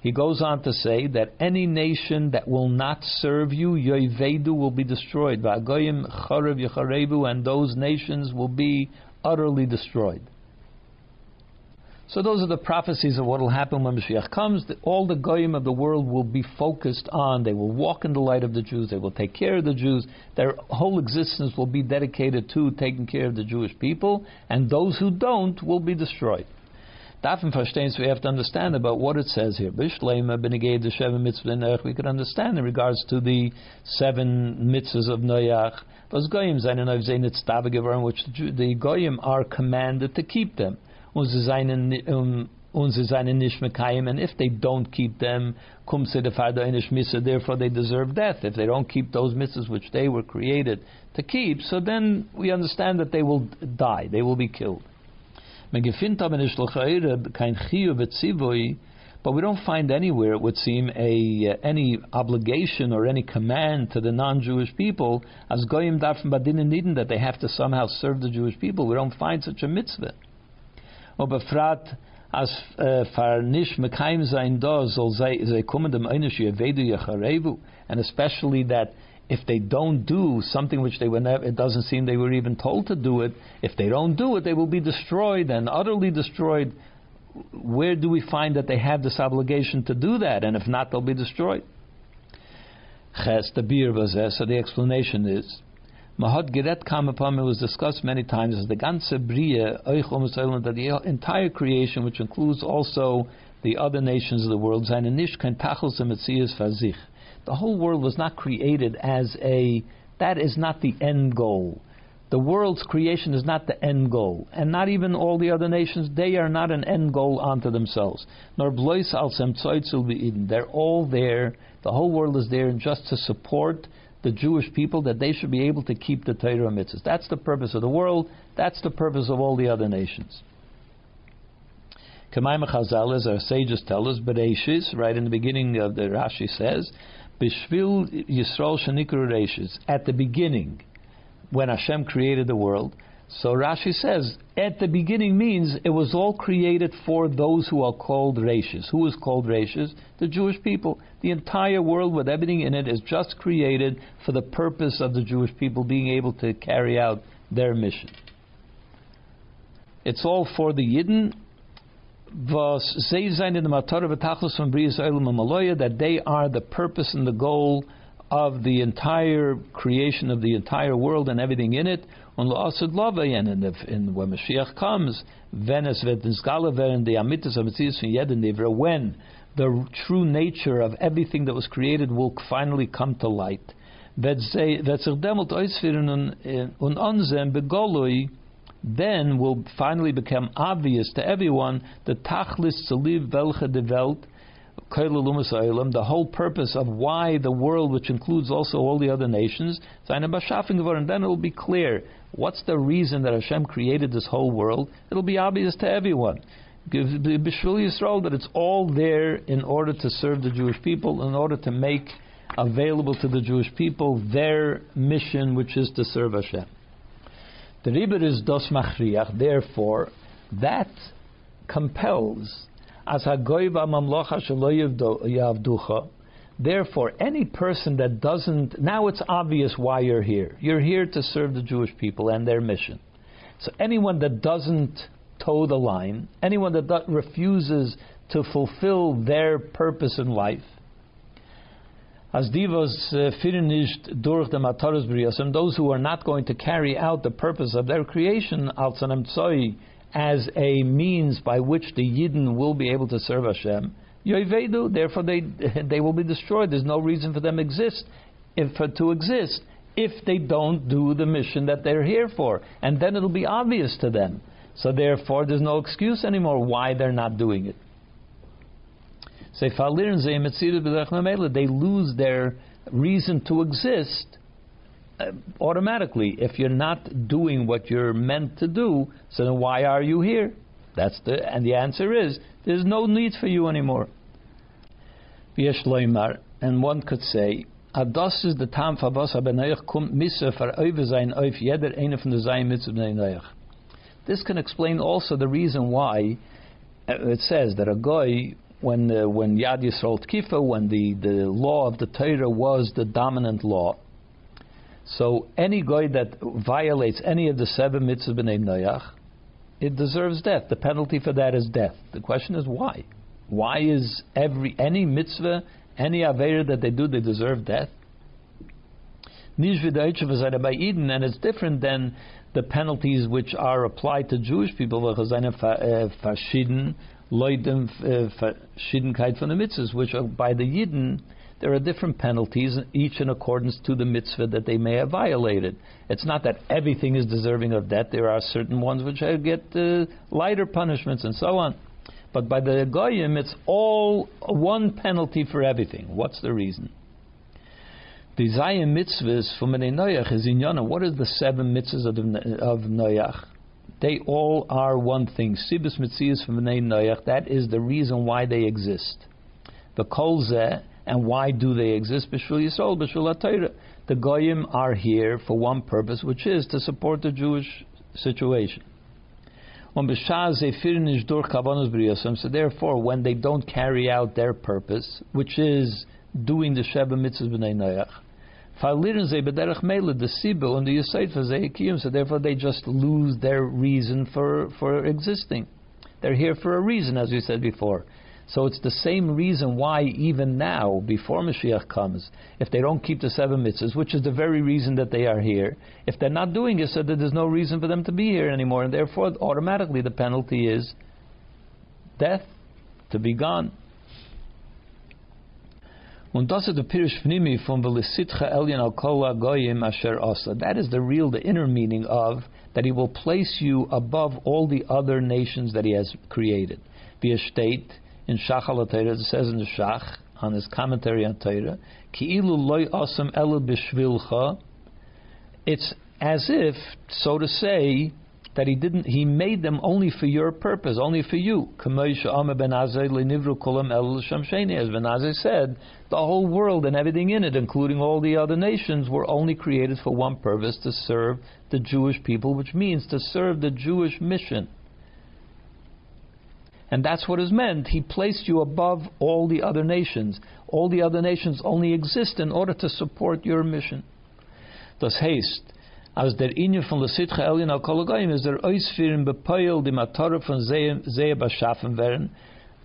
A: he goes on to say that any nation that will not serve you, yoivedu, will be destroyed. V'agoyim charev yacharevu, and those nations will be utterly destroyed. So those are the prophecies of what will happen when Mashiach comes. All the goyim of the world will be focused on. They will walk in the light of the Jews. They will take care of the Jews. Their whole existence will be dedicated to taking care of the Jewish people, and those who don't will be destroyed. Davon verstehen, so we have to understand about what it says here. We could understand in regards to the seven mitzvahs of Noach. Those goyim, which the goyim are commanded to keep them und sie nicht mekayim, and if they don't keep them, kum se defardo enish misa, therefore they deserve death. If they don't keep those mitzvahs which they were created to keep, so then we understand that they will die, they will be killed. But we don't find anywhere, it would seem, a uh, any obligation or any command to the non-Jewish people as goyim darfen niden that they have to somehow serve the Jewish people. We don't find such a mitzvah. As äh, da soll sei ze kommen dem einish and especially that if they don't do something which they were never, it doesn't seem they were even told to do it. If they don't do it, they will be destroyed and utterly destroyed. Where do we find that they have this obligation to do that? And if not, they'll be destroyed. Ches the beer So the explanation is Mahad Geret Kam it was discussed many times as the ganze Brie, that um the entire creation, which includes also the other nations of the world, the whole world was not created as a, that is not the end goal. The world's creation is not the end goal, and not even all the other nations, they are not an end goal unto themselves. Nor blois al They're all there, the whole world is there just to support the Jewish people that they should be able to keep the Torah mitzvahs. That's the purpose of the world. That's the purpose of all the other nations. Kamaim Chazal, as our sages tell us, Bereshis, right in the beginning of the Rashi says, Bishvil Yisrael Shanikru Reshis, at the beginning, when Hashem created the world, so Rashi says, at the beginning means it was all created for those who are called Rashis. Who is called Rashis? The Jewish people. The entire world with everything in it is just created for the purpose of the Jewish people being able to carry out their mission. It's all for the Yidden. That they are the purpose and the goal of the entire creation of the entire world and everything in it. And if in when Mashiach comes, and the when the true nature of everything that was created will finally come to light. Äh, then will finally become obvious to everyone the tachlis the whole purpose of why the world, which includes also all the other nations, and then it will be clear what's the reason that Hashem created this whole world. It'll be obvious to everyone. Bishvil Yisrael that it's all there in order to serve the Jewish people, in order to make available to the Jewish people their mission, which is to serve Hashem. The Ribber is dos machriach, therefore, that compels as hagoiva mamlocha yavducha. Therefore, any person that doesn't now it's obvious why you're here. You're here to serve the Jewish people and their mission. So anyone that doesn't toe the line, anyone that refuses to fulfill their purpose in life, as divos uh, finished durch the mataros those who are not going to carry out the purpose of their creation, al as a means by which the Yidden will be able to serve Hashem, Yoivedu, therefore they, [laughs] they will be destroyed. There's no reason for them exist, if, for, to exist if they don't do the mission that they're here for. And then it'll be obvious to them. So therefore, there's no excuse anymore why they're not doing it. They lose their reason to exist uh, automatically, if you're not doing what you're meant to do, so then why are you here? That's the and the answer is there's no need for you anymore. And one could say, Adas is the tam fabas abenayach kum misse for over sein auf jeder eine von der sein mitzvah This can explain also the reason why uh, it says that a guy when uh, when Yad Yisrael Tkifa, when the, the law of the Torah was the dominant law, so any guy that violates any of the seven mitzvahs b'nei Noach, it deserves death. The penalty for that is death. The question is why? Why is every any mitzvah, any avera that they do, they deserve death? And it's different than the penalties which are applied to Jewish people, uh, uh, the mitzvahs, which are by the Yidden, there are different penalties, each in accordance to the mitzvah that they may have violated. It's not that everything is deserving of death. There are certain ones which get uh, lighter punishments and so on. But by the Goyim, it's all one penalty for everything. What's the reason? The Zayim mitzvahs for from Noach is in Yana. What are the seven mitzvahs of, of Noach? They all are one thing. Sibis mitzvahs for from Noach. That is the reason why they exist. The kolzeh and why do they exist? B'shul Yisrael, b'shul. The goyim are here for one purpose, which is to support the Jewish situation. So therefore, when they don't carry out their purpose, which is doing the Sheba mitzvahs b'nei Noach, so therefore they just lose their reason for, for existing. They're here for a reason, as we said before. So it's the same reason why even now, before Mashiach comes, if they don't keep the seven mitzvahs, which is the very reason that they are here, if they're not doing it, so that there's no reason for them to be here anymore, and therefore automatically the penalty is death, to be gone. Und das ist der Pirish Pnimi von Velisitcha Elyon al Kol Goyim Asher. That is the real, the inner meaning of that he will place you above all the other nations that he has created. Be a state in Shach al it says in the Shach, on his commentary on Torah, Ki'ilu loy asam elu bishvilcha, it's as if, so to say, that he didn't he made them only for your purpose, only for you. As Ben said, the whole world and everything in it, including all the other nations, were only created for one purpose to serve the Jewish people, which means to serve the Jewish mission. And that's what is meant. He placed you above all the other nations. All the other nations only exist in order to support your mission. Das heißt, als der Inje von Lesitcha Elyon al Kologoyim ist der Ausführen bepeil die Matore von Zehe beschaffen werden,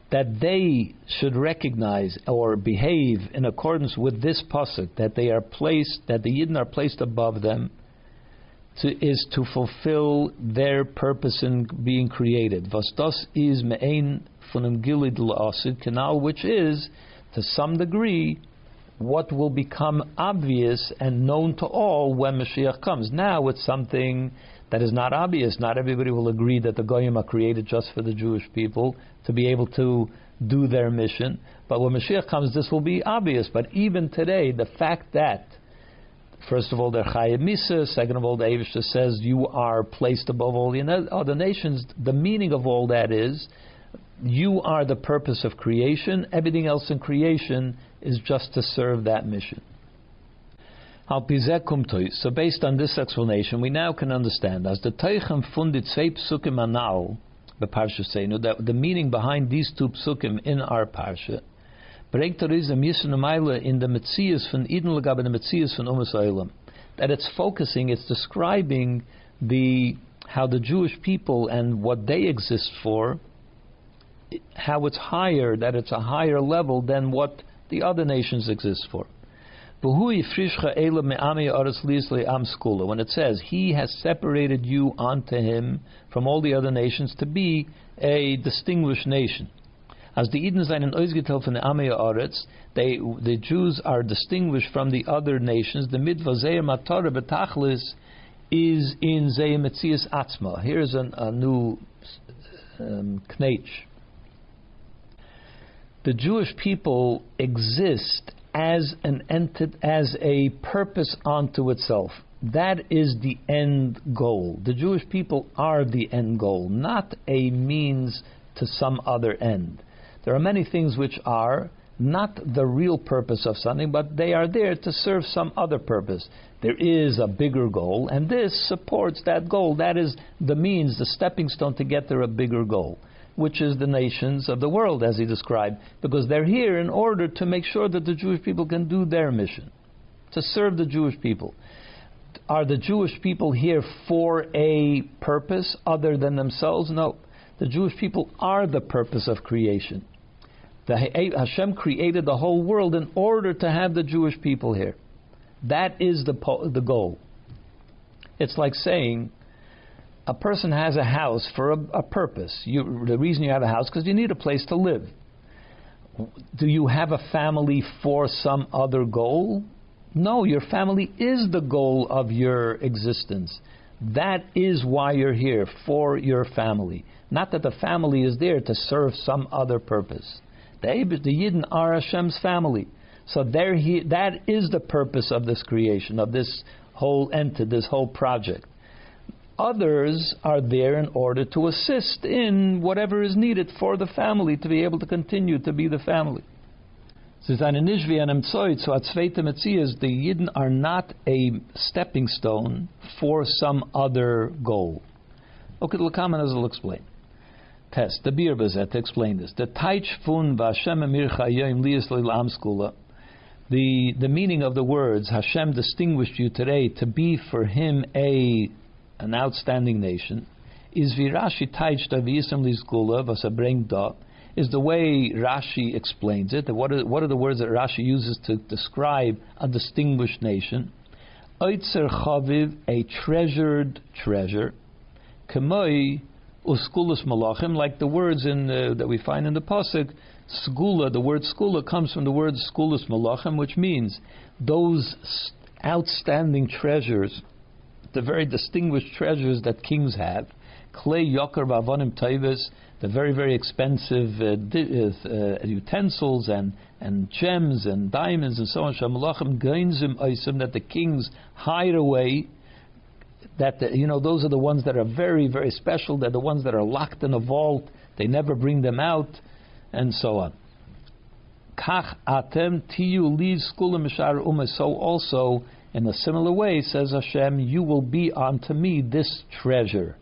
A: that they should recognize or behave in accordance with this pasuk, that they are placed, that the Yidden are placed above them, to, is to fulfill their purpose in being created. Vastas is me'ein funim gilid la'asid canal, which is, to some degree, what will become obvious and known to all when Mashiach comes. Now it's something that is not obvious. Not everybody will agree that the Goyim are created just for the Jewish people to be able to do their mission. But when Mashiach comes, this will be obvious. But even today, the fact that First of all, they're Chayim Misa. Second of all, the Avishta says you are placed above all the other nations. The meaning of all that is you are the purpose of creation. Everything else in creation is just to serve that mission. So based on this explanation, we now can understand as the Teichem fundit zwei psukim anal, the parsha saying that the meaning behind these two psukim in our parsha bringt er is a Meile in the Metzias von Eden Lagab and the Metzias von Umas That it's focusing, it's describing the how the Jewish people and what they exist for, how it's higher, that it's a higher level than what the other nations exist for. When it says, He has separated you unto Him from all the other nations to be a distinguished nation. As the Eden seinen ausgeteilt von der Amei Oretz, they, the Jews are distinguished from the other nations. The mitzvah Zeir Matara Betachlis is in Zeir Metzias Atzma. Here's an, a new um, The Jewish people exist as an entity, as a purpose unto itself. that is the end goal. The Jewish people are the end goal, not a means to some other end. There are many things which are not the real purpose of something, but they are there to serve some other purpose. There is a bigger goal, and this supports that goal. That is the means, the stepping stone to get there a bigger goal, which is the nations of the world, as he described, because they're here in order to make sure that the Jewish people can do their mission, to serve the Jewish people. Are the Jewish people here for a purpose other than themselves? No. The Jewish people are the purpose of creation. The, Hashem created the whole world in order to have the Jewish people here. That is the, the goal. It's like saying a person has a house for a, a purpose. You, the reason you have a house because you need a place to live. Do you have a family for some other goal? No, your family is the goal of your existence. That is why you're here, for your family. Not that the family is there to serve some other purpose. The, the Yidden are Hashem's family. So there he, that is the purpose of this creation, of this whole entity, this whole project. Others are there in order to assist in whatever is needed for the family to be able to continue to be the family. So the Yidden are not a stepping stone for some other goal. Okay, the Lakaman will explain test, the beer bezet, to explain this. The taich fun v'Hashem emir chayim liyas am skula. The the meaning of the words Hashem distinguished you today to be for Him a an outstanding nation is virashi taich da is the way Rashi explains it. What are, what are the words that Rashi uses to describe a distinguished nation? Oitzer chaviv, a treasured treasure. Kamoi uskulas malachim, like the words in the, that we find in the pasuk. Skula, the word skula comes from the word skulas malachim, which means those outstanding treasures, the very distinguished treasures that kings have. Clay yokar bavanim taivis, the very very expensive uh, di- uh, uh, utensils and and gems and diamonds and so on. Shamalachim gainzim oisim that the kings hide away that the, you know those are the ones that are very very special. They're the ones that are locked in a vault. They never bring them out, and so on. Kach atem tiyu skulim So also in a similar way says Hashem, you will be unto me this treasure,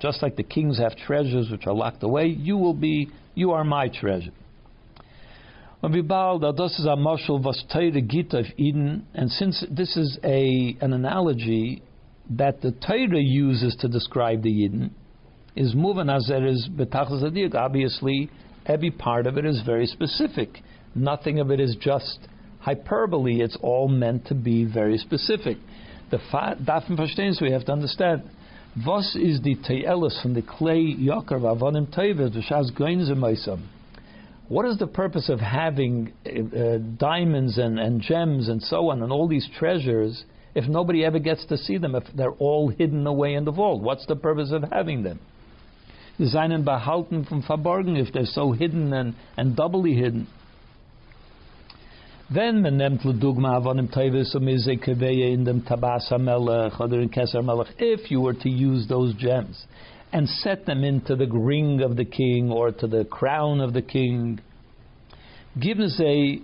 A: just like the kings have treasures which are locked away. You will be, you are my treasure. And since this is a an analogy that the Torah uses to describe the Yidden is moving as there is betachas. Obviously, every part of it is very specific. Nothing of it is just hyperbole. It's all meant to be very specific. The dafen verstehen we have to understand. Was is the te'elis from the clay yakar v'avonim teves v'shaz goinzim What is the purpose of having uh, diamonds and, and gems and so on and all these treasures if nobody ever gets to see them, if they're all hidden away in the vault? What's the purpose of having them? Seinen behalten from verborgen, if they're so hidden and, and doubly hidden. Wenn man nimmt in dem oder in Melech, if you were to use those gems and set them into the ring of the king or to the crown of the king, given a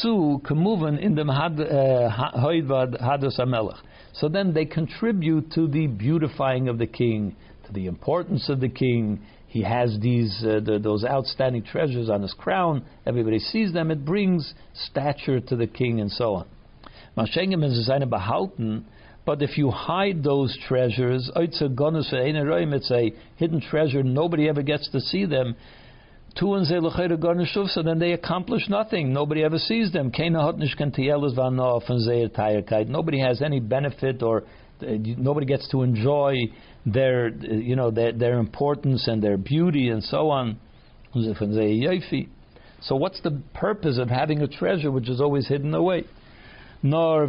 A: zu kemuven in hoidvad uh, hados amelech. So then they contribute to the beautifying of the king, to the importance of the king. He has these uh, the, those outstanding treasures on his crown. Everybody sees them. It brings stature to the king and so on. Mashengem is seine behalten. But if you hide those treasures, it's a hidden treasure. Nobody ever gets to see them so then they accomplish nothing. Nobody ever sees them. Nobody has any benefit or uh, nobody gets to enjoy their, you know, their, their importance and their beauty and so on. So what's the purpose of having a treasure which is always hidden away? Nor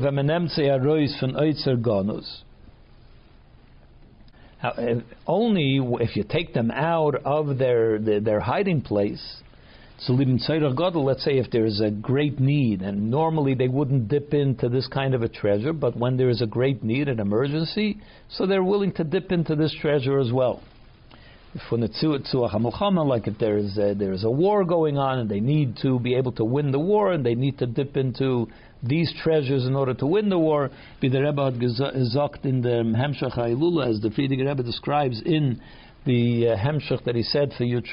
A: only if you take them out of their, their, their hiding place, So let's say if there is a great need, and normally they wouldn't dip into this kind of a treasure, but when there is a great need, an emergency, so they're willing to dip into this treasure as well. Like if there is a, there is a war going on and they need to be able to win the war and they need to dip into these treasures in order to win the war. Be the Rebbe had gesagt in the Hemshach Hailula, as the Frierdiker Rebbe describes in the uh, that he said for Yud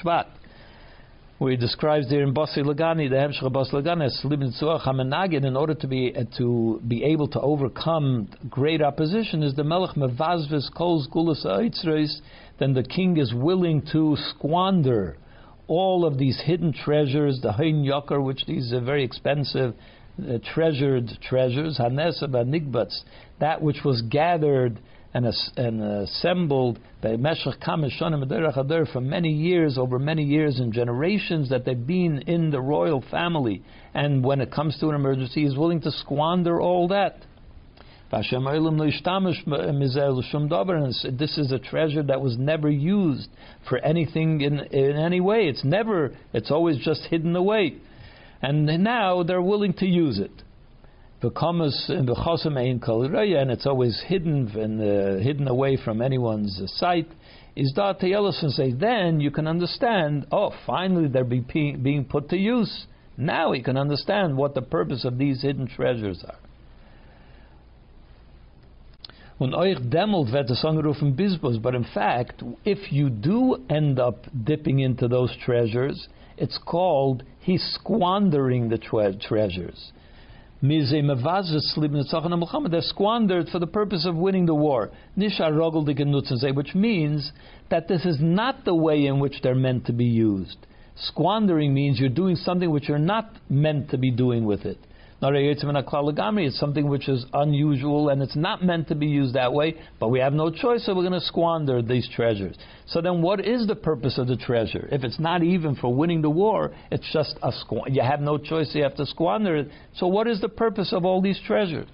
A: where he describes there in Basi Lagani, the Hemshach Basi Lagani, as in order to be uh, to be able to overcome great opposition, is the Melech Mevazves Kol Gulas Aitzreis, then the king is willing to squander all of these hidden treasures, the Hein Yakar, which these are very expensive uh, treasured treasures, Hanesab Nigbats, that which was gathered and, and assembled by Meshach Kameshonim for many years, over many years and generations that they've been in the royal family. And when it comes to an emergency, he's willing to squander all that. And this is a treasure that was never used for anything in, in any way. It's never, it's always just hidden away and now they're willing to use it. And and it's always hidden and uh, hidden away from anyone's sight. Is that Ellison say then you can understand? Oh, finally they're be, being put to use. Now you can understand what the purpose of these hidden treasures are. When but in fact, if you do end up dipping into those treasures, it's called he's squandering the tre- treasures. They're squandered for the purpose of winning the war. Which means that this is not the way in which they're meant to be used. Squandering means you're doing something which you're not meant to be doing with it. It's something which is unusual and it's not meant to be used that way, but we have no choice, so we're going to squander these treasures. So then, what is the purpose of the treasure? If it's not even for winning the war, it's just a squ- you have no choice, you have to squander it. So, what is the purpose of all these treasures?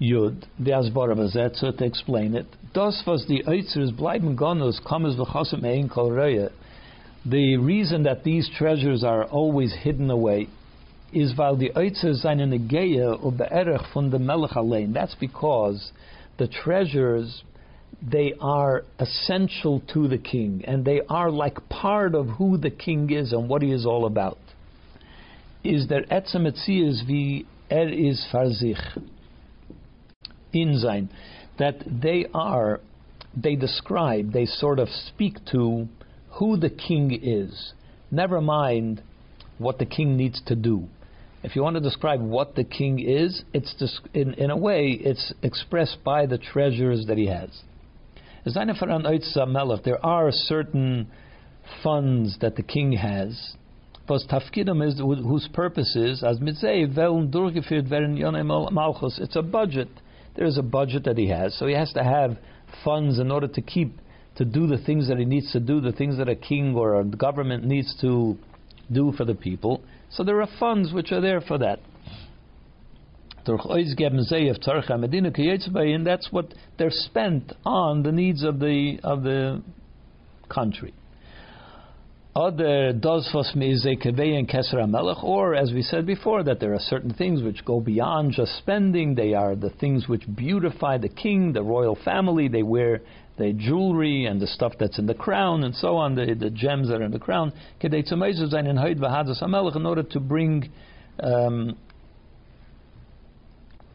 A: Yud, the Asbara Bazet, to explain it. Das was the Eitzers bleiben gonos, kommes v'chosim ein kol The reason that these treasures are always hidden away is weil die Oitze seine Negeya und Be'erech von dem Melech allein. That's because the treasures, they are essential to the king, and they are like part of who the king is and what he is all about. Is der Etzem is wie er is farzich in sein, that they are, they describe, they sort of speak to who the king is. Never mind what the king needs to do if you want to describe what the king is, it's in, in a way it's expressed by the treasures that he has. Uh, there are certain funds that the king has, is whose purpose is as it's a budget. There is a budget that he has, so he has to have funds in order to keep to do the things that he needs to do, the things that a king or a government needs to do for the people. So there are funds which are there for that. And that's what they're spent on the needs of the of the country. Other or as we said before, that there are certain things which go beyond just spending. They are the things which beautify the king, the royal family. They wear the jewelry and the stuff that's in the crown and so on, the, the gems that are in the crown, in order to bring um,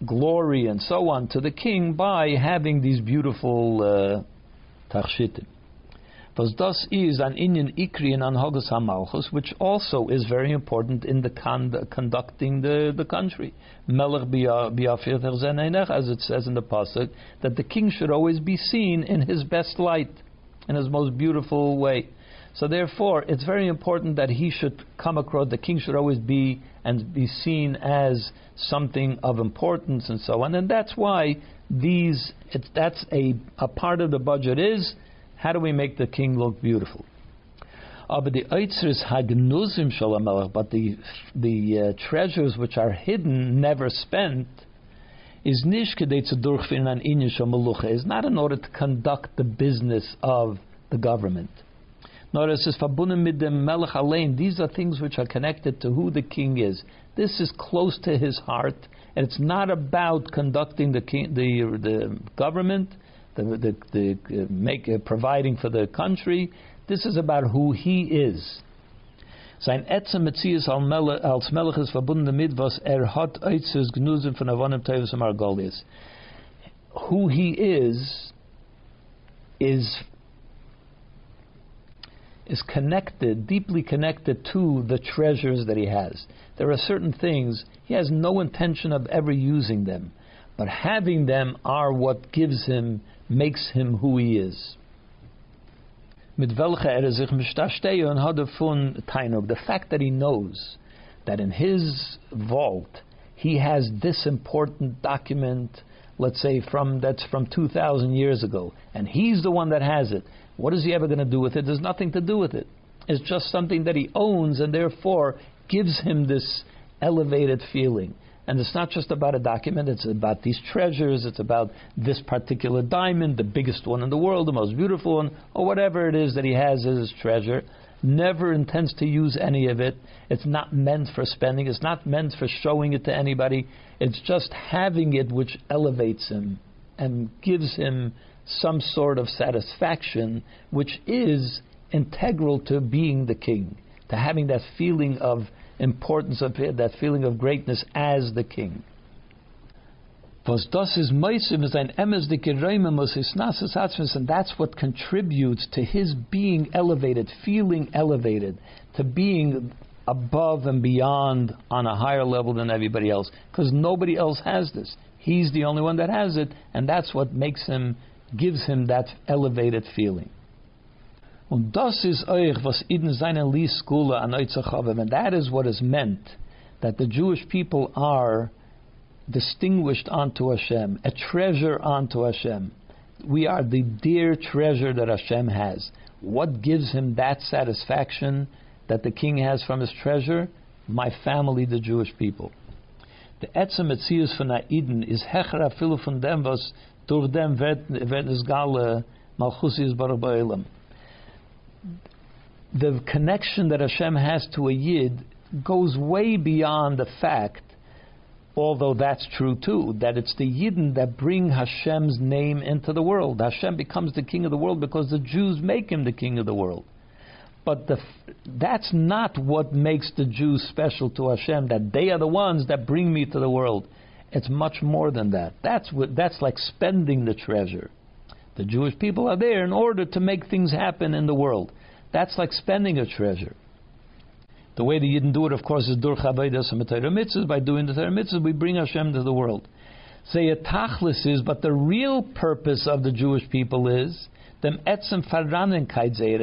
A: glory and so on to the king by having these beautiful uh, Was das is an Indian ikri in anhogas hamalchus, which also is very important in the con- conducting the, the country. Melech as it says in the pasuk, that the king should always be seen in his best light, in his most beautiful way. So therefore, it's very important that he should come across. The king should always be and be seen as something of importance and so on. And that's why these. that's a a part of the budget is how do we make the king look beautiful? but the hagnuzim but the the uh, treasures which are hidden, never spent, is nish is not in order to conduct the business of the government. nor es ist verbunden mit dem Melech allein. These are things which are connected to who the king is. This is close to his heart, and it's not about conducting the king, the the government, the the, the uh, make uh, providing for the country. This is about who he is. Sein Etzem Metzies als Melech verbunden was er hat von Avonim. Who he is, is is connected, deeply connected to the treasures that he has. There are certain things he has no intention of ever using them, but having them are what gives him, makes him who he is. Er the fact that he knows that in his vault he has this important document, let's say from that's from 2,000 years ago, and he's the one that has it. What is he ever going to do with it? There's nothing to do with it. It's just something that he owns and therefore gives him this elevated feeling. And it's not just about a document, it's about these treasures, it's about this particular diamond, the biggest one in the world, the most beautiful one, or whatever it is that he has as his treasure. Never intends to use any of it. It's not meant for spending, it's not meant for showing it to anybody. It's just having it which elevates him and gives him some sort of satisfaction, which is integral to being the king, to having that feeling of importance of that feeling of greatness as the king. Was das is meisim is ein emes de gereimemus is nasus and that's what contributes to his being elevated, feeling elevated, to being above and beyond on a higher level than everybody else, because nobody else has this. He's the only one that has it, and that's what makes him gives him that elevated feeling. Und das ist euch, was in seinen Lieskule an Oitzachavim, and that is what is meant, that the Jewish people are distinguished unto Hashem, a treasure unto Hashem. We are the dear treasure that Hashem has. What gives him that satisfaction that the king has from his treasure? My family, the Jewish people. The etzem etzius von Eden is hecher afilu von dem, was durch dem wird es gale Malchusis Baruch The connection that Hashem has to a Yid goes way beyond the fact, although that's true too, that it's the Yidden that bring Hashem's name into the world. Hashem becomes the king of the world because the Jews make him the king of the world. But the, that's not what makes the Jews special to Hashem, that they are the ones that bring me to the world. It's much more than that. That's, what, that's like spending the treasure. The Jewish people are there in order to make things happen in the world. That's like spending a treasure. The way you didn't do it, of course, is dur chavedas and mitzvahs. By doing the Torah mitzvahs, we bring Hashem to the world. Say a tachlis is, but the real purpose of the Jewish people is them etzem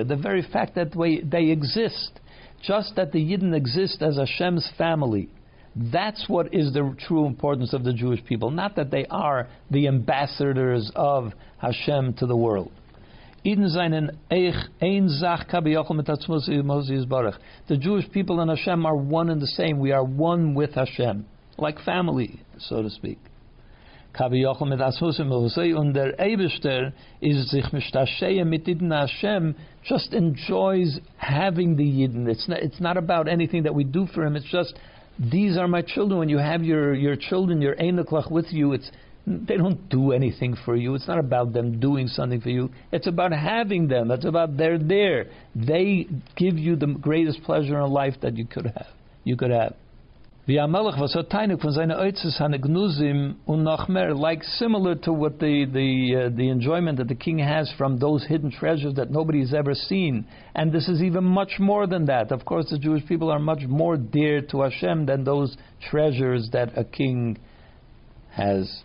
A: the very fact that they exist, just that the Yidden exist as Hashem's family. That's what is the true importance of the Jewish people, not that they are the ambassadors of Hashem to the world. The Jewish people and Hashem are one and the same. We are one with Hashem, like family, so to speak. Just enjoys having the Yidden. It's not, it's not about anything that we do for him, it's just these are my children. When you have your, your children, your Einaklach with you, it's they don't do anything for you. It's not about them doing something for you. It's about having them. It's about they're there. They give you the greatest pleasure in life that you could have. You could have. Wie Amelech was so tiny von seine Oitzes han gnuzim und noch mehr, like similar to what the the uh, the enjoyment that the king has from those hidden treasures that nobody has ever seen. And this is even much more than that. Of course, the Jewish people are much more dear to Hashem than those treasures that a king has.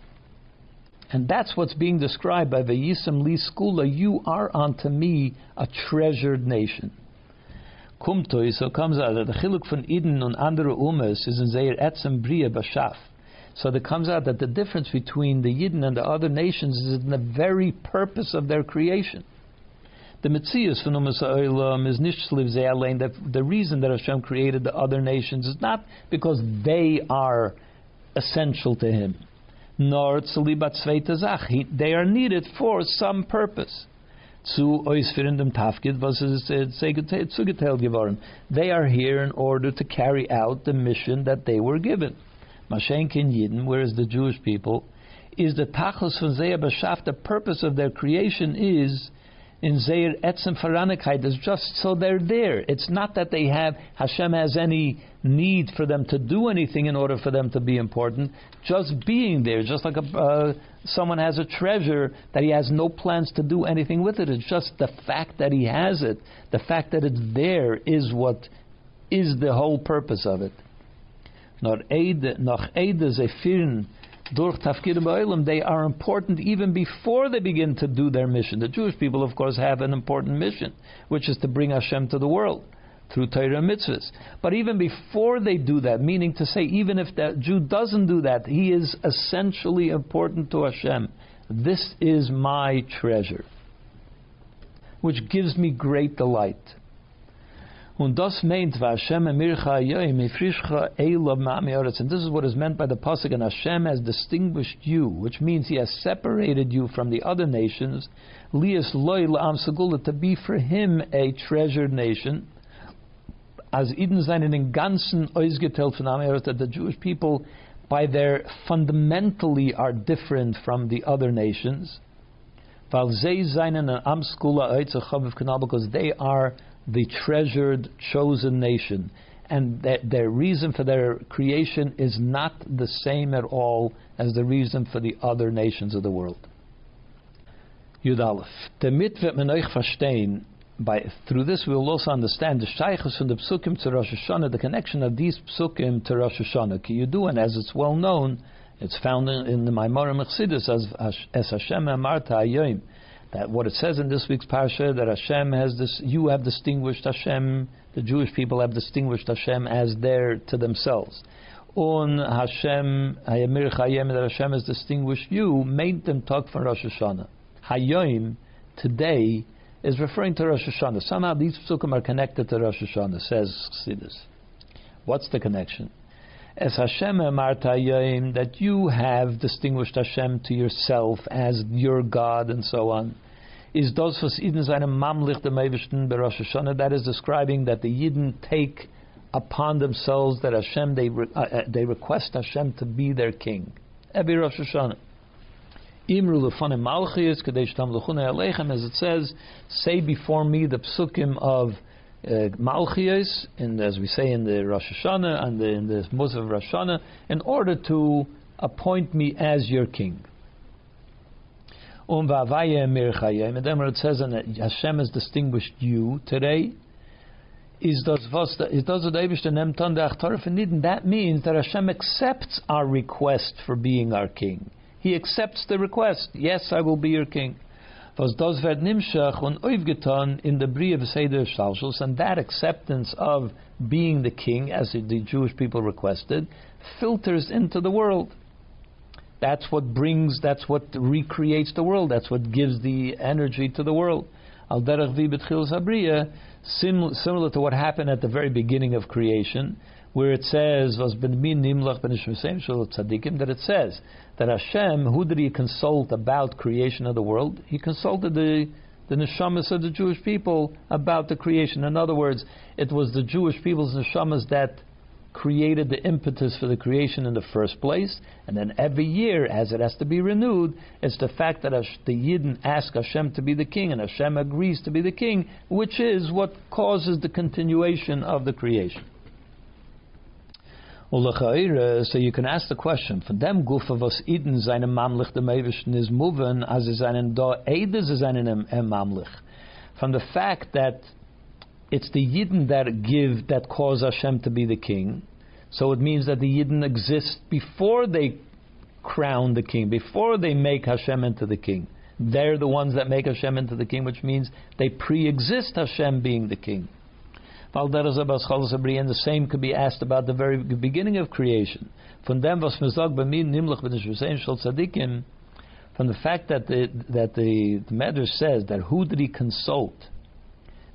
A: And that's what's being described by Vayisim Li Skula. You are unto me a treasured nation. Kumtoi, so comes out that the chiluk von Eden and andere Umes is in Zeir Etzem Bria Bashaf. So it comes out that the difference between the Yidden and the other nations is in the very purpose of their creation. The Metzias von Umes Oilam is nicht allein. That the reason that Hashem created the other nations is not because they are essential to Him, nor They are needed for some purpose. Zu Tafkid, was ist zugeteilt geworden. They are here in order to carry out the mission that they were given. Mashenkin Yidden, whereas the Jewish people, is the von Zeir the purpose of their creation is in Zeir Etzem Faranigkeit is just so they're there. It's not that they have Hashem has any need for them to do anything in order for them to be important. Just being there, just like a, uh, someone has a treasure that he has no plans to do anything with it. It's just the fact that he has it, the fact that it's there, is what is the whole purpose of it. They are important even before they begin to do their mission. The Jewish people, of course, have an important mission, which is to bring Hashem to the world through Torah mitzvahs. But even before they do that, meaning to say, even if that Jew doesn't do that, he is essentially important to Hashem. This is my treasure, which gives me great delight. And this is what is meant by the pasuk, and Hashem has distinguished you, which means He has separated you from the other nations, to be for Him a treasured nation. As Eden seinen in ganzen ausgeteilt von Am that the Jewish people, by their fundamentally, are different from the other nations. Because they are the treasured, chosen nation. And that their reason for their creation is not the same at all as the reason for the other nations of the world. Yud Aleph. Damit wird man euch verstehen, by, through this we will also understand the shaykhs from the psukim to Rosh Hashanah, the connection of these psukim to Rosh Hashanah. Ki Yudu, and as it's well known, it's found in, in the Maimorah Mechsidus as, as Hashem Amarta Ayoim that what it says in this week's parsha that Hashem has this, you have distinguished Hashem, the Jewish people have distinguished Hashem as their to themselves. On Hashem, Hayamir Chayim, that Hashem has distinguished you, made them talk from Rosh Hashanah. Hayom, today, is referring to Rosh Hashanah. Somehow these psukim are connected to Rosh Hashanah, says Chassidus. What's the connection? as Hashem Amartayim, that you have distinguished Hashem to yourself as your God and so on, is those was Eden seinem Mamlich dem Eibishten Rosh Hashanah, that is describing that the Yidden take upon themselves that Hashem, they, re, uh, uh they request Hashem to be their king. Every Rosh Hashanah. Imru lefanim kadesh tam as it says, say before me the psukim of uh, in, as we say in the Rosh Hashanah and the, in the Musaf Rosh Hashanah, in order to appoint me as your king. Um and then it says that Hashem has distinguished you today. Is was is That means that Hashem accepts our request for being our king. He accepts the request. Yes, I will be your king was das nimshach und in the Brie of Seder and that acceptance of being the king, as the Jewish people requested, filters into the world. That's what brings, that's what recreates the world, that's what gives the energy to the world. Similar to what happened at the very beginning of creation, where it says, was ben nimlach ben that it says that Hashem, who did he consult about creation of the world? He consulted the the neshamas of the Jewish people about the creation. In other words, it was the Jewish people's neshamas that created the impetus for the creation in the first place, and then every year, as it has to be renewed, it's the fact that the Yidden ask Hashem to be the king, and Hashem agrees to be the king, which is what causes the continuation of the creation. Uh, so you can ask the question, von dem Gufa, was Eden seinem Mamlich dem Eibishten ist moving, as is einen da Ede sie seinen Mamlich. From the fact that it's the Yidden that give, that cause Hashem to be the king, so it means that the Yidden exist before they crown the king, before they make Hashem into the king. They're the ones that make Hashem into the king, which means they pre-exist Hashem being the king. And the same could be asked about the very beginning of creation. From the fact that the that the, the matter says that who did he consult?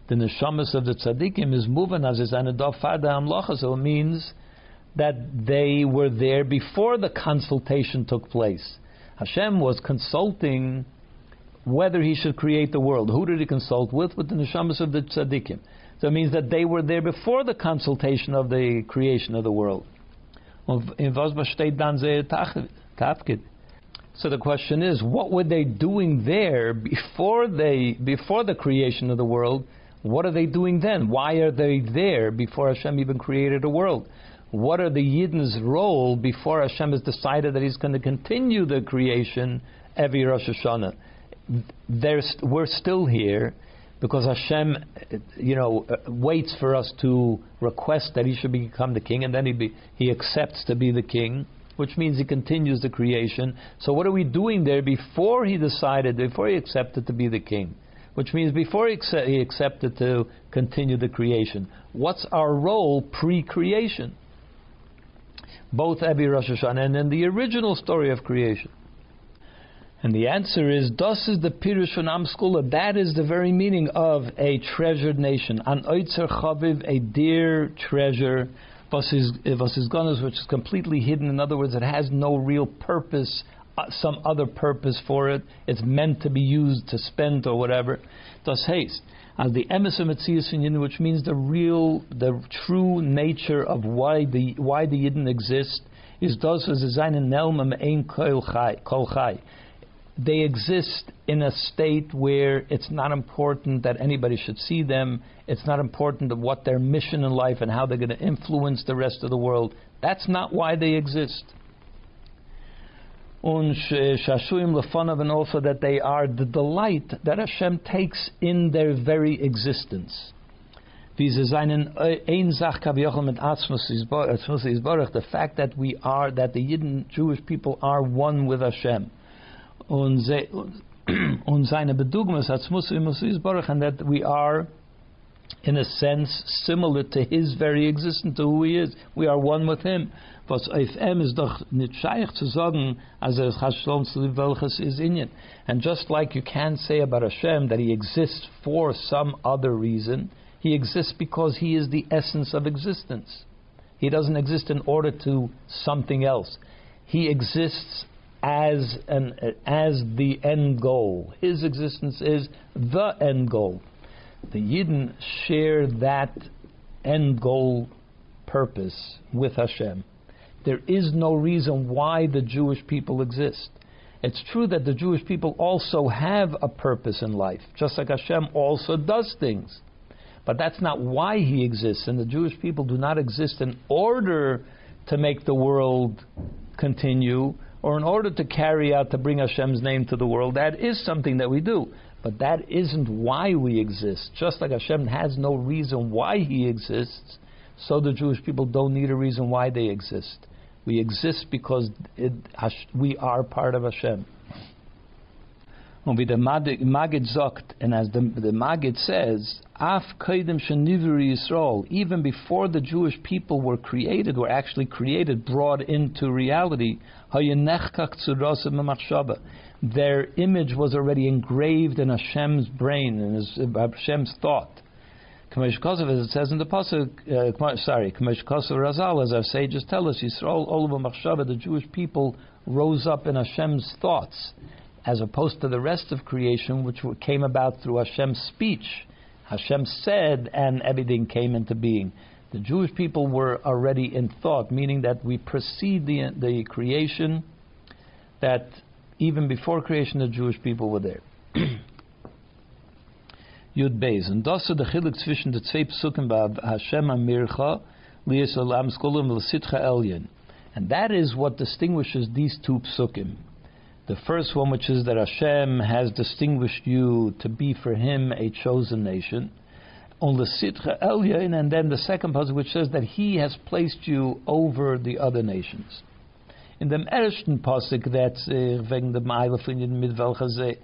A: The neshamas of the tzaddikim is moving as is an fada amlacha, so it means that they were there before the consultation took place. Hashem was consulting whether he should create the world. Who did he consult with? With the neshamas of the tzaddikim. So it means that they were there before the consultation of the creation of the world. So the question is, what were they doing there before they before the creation of the world? What are they doing then? Why are they there before Hashem even created a world? What are the Yidden's role before Hashem has decided that He's going to continue the creation every Rosh Hashanah? There's, we're still here because Hashem, you know, uh, waits for us to request that He should become the king, and then He be, He accepts to be the king, which means He continues the creation. So what are we doing there before He decided, before He accepted to be the king? Which means before He, accept, he accepted to continue the creation. What's our role pre-creation? both Ebi Rosh Hashanah and in the original story of creation? And the answer is, Das is the Pirush von Am Segula. That is the very meaning of a treasured nation. An Oitzer Chaviv, a dear treasure, his gunners, which is completely hidden. In other words, it has no real purpose, uh, some other purpose for it. It's meant to be used to spend or whatever. Das haste as the emes of which means the real, the true nature of why the why the Yidden exist, is those as seinen Nelmem ein kol chai. They exist in a state where it's not important that anybody should see them. It's not important of what their mission in life and how they're going to influence the rest of the world. That's not why they exist and also that they are the delight that Hashem takes in their very existence. The fact that we are, that the Yidden Jewish people are one with Hashem. Und seine Bedugmas and that we are, in a sense, similar to His very existence, to who He is. We are one with Him was if em is doch nicht scheich zu sagen, als er Hashlom zu welches ist Inyan. And just like you can't say about Hashem that he exists for some other reason, he exists because he is the essence of existence. He doesn't exist in order to something else. He exists as an as the end goal. His existence is the end goal. The Yidden share that end goal purpose with Hashem. There is no reason why the Jewish people exist. It's true that the Jewish people also have a purpose in life, just like Hashem also does things. But that's not why He exists, and the Jewish people do not exist in order to make the world continue or in order to carry out, to bring Hashem's name to the world. That is something that we do. But that isn't why we exist. Just like Hashem has no reason why He exists, so the Jewish people don't need a reason why they exist. We exist because it, we are part of Hashem. And as the, the Magid says, Af Kaidim Yisrael, even before the Jewish people were created, were actually created, brought into reality, their image was already engraved in Hashem's brain, in Hashem's thought. Kamesh as it says in the pasuk, uh, sorry, Kamesh Kosov Razal, as our sages tell us, Yisrael Olav Machshava, the Jewish people rose up in Hashem's thoughts, as opposed to the rest of creation, which came about through Hashem's speech. Hashem said, and everything came into being. The Jewish people were already in thought, meaning that we precede the, the creation, that even before creation, the Jewish people were there. [clears throat] Yud Beis. Und das der Chilik zwischen den zwei Psukim bei Hashem Amircha, Lies Olam Skulim L'Sitcha Elyon. And that is what distinguishes these two psukim. The first one, which is that Hashem has distinguished you to be for Him a chosen nation, on the Sitcha Elyon, and then the second pasuk, which says that He has placed you over the other nations. In the ersten pasuk, that's uh, wegen dem Eile von mit welcher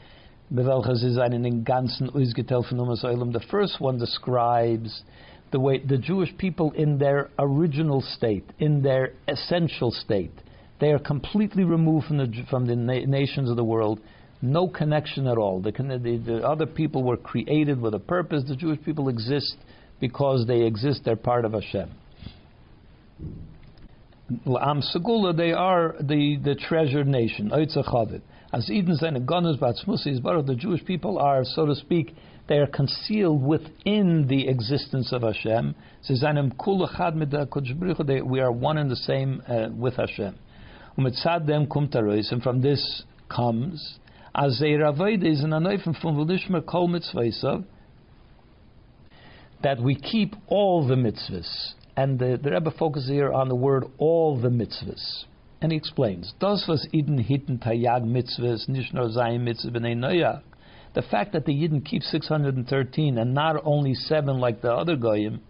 A: the first one describes the way the Jewish people in their original state, in their essential state. They are completely removed from the, from the na- nations of the world, no connection at all. The, the, the other people were created with a purpose. The Jewish people exist because they exist, they're part of Hashem. Am Segula, they are the, the treasured nation. As Eden and Ganas Batzmusi Baruch, the Jewish people are, so to speak, they are concealed within the existence of Hashem. We are one and the same uh, with Hashem. And from this comes, as is that we keep all the mitzvahs. And the, the Rebbe focuses here on the word all the mitzvahs. And he explains, Das was Eden hitten tayag mitzvahs, nur sein mitzvah b'nei noyach. The fact that the Yidden keep 613 and not only seven like the other Goyim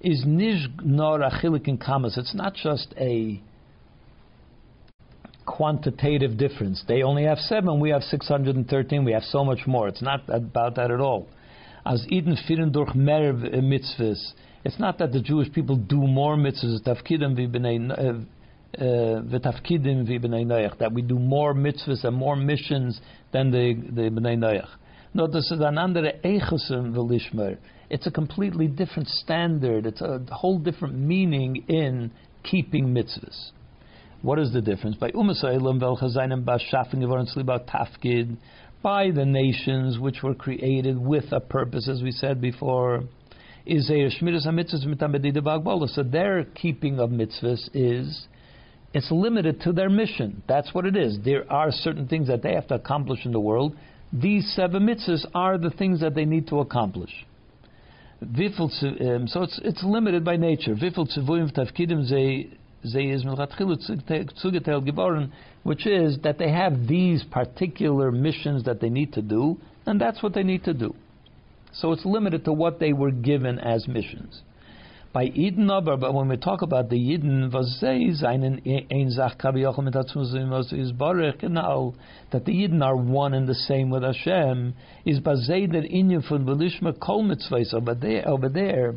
A: is nish nor achilik in kamas. It's not just a quantitative difference. They only have seven, we have 613, we have so much more. It's not about that at all. As Eden firen durch mehr mitzvahs. It's not that the Jewish people do more mitzvahs, tafkidim uh, uh, that we do more mitzvahs and more missions than the the bnei noach. No, this is an andere eichesem velishmer. It's a completely different standard. It's a whole different meaning in keeping mitzvahs. What is the difference? By velchazayim bashafin tafkid, by the nations which were created with a purpose, as we said before. Is So their keeping of mitzvahs is it's limited to their mission. That's what it is. There are certain things that they have to accomplish in the world. These seven mitzvahs are the things that they need to accomplish. Um, so it's it's limited by nature. Which is that they have these particular missions that they need to do, and that's what they need to do. So it's limited to what they were given as missions. By Eden but when we talk about the Eden, was sie seinen ein Sach kabiyachim mit dazu is barech genau that the Eden are one and the same with Hashem is bazei der inyan von belishma kol mitzvahs over there over there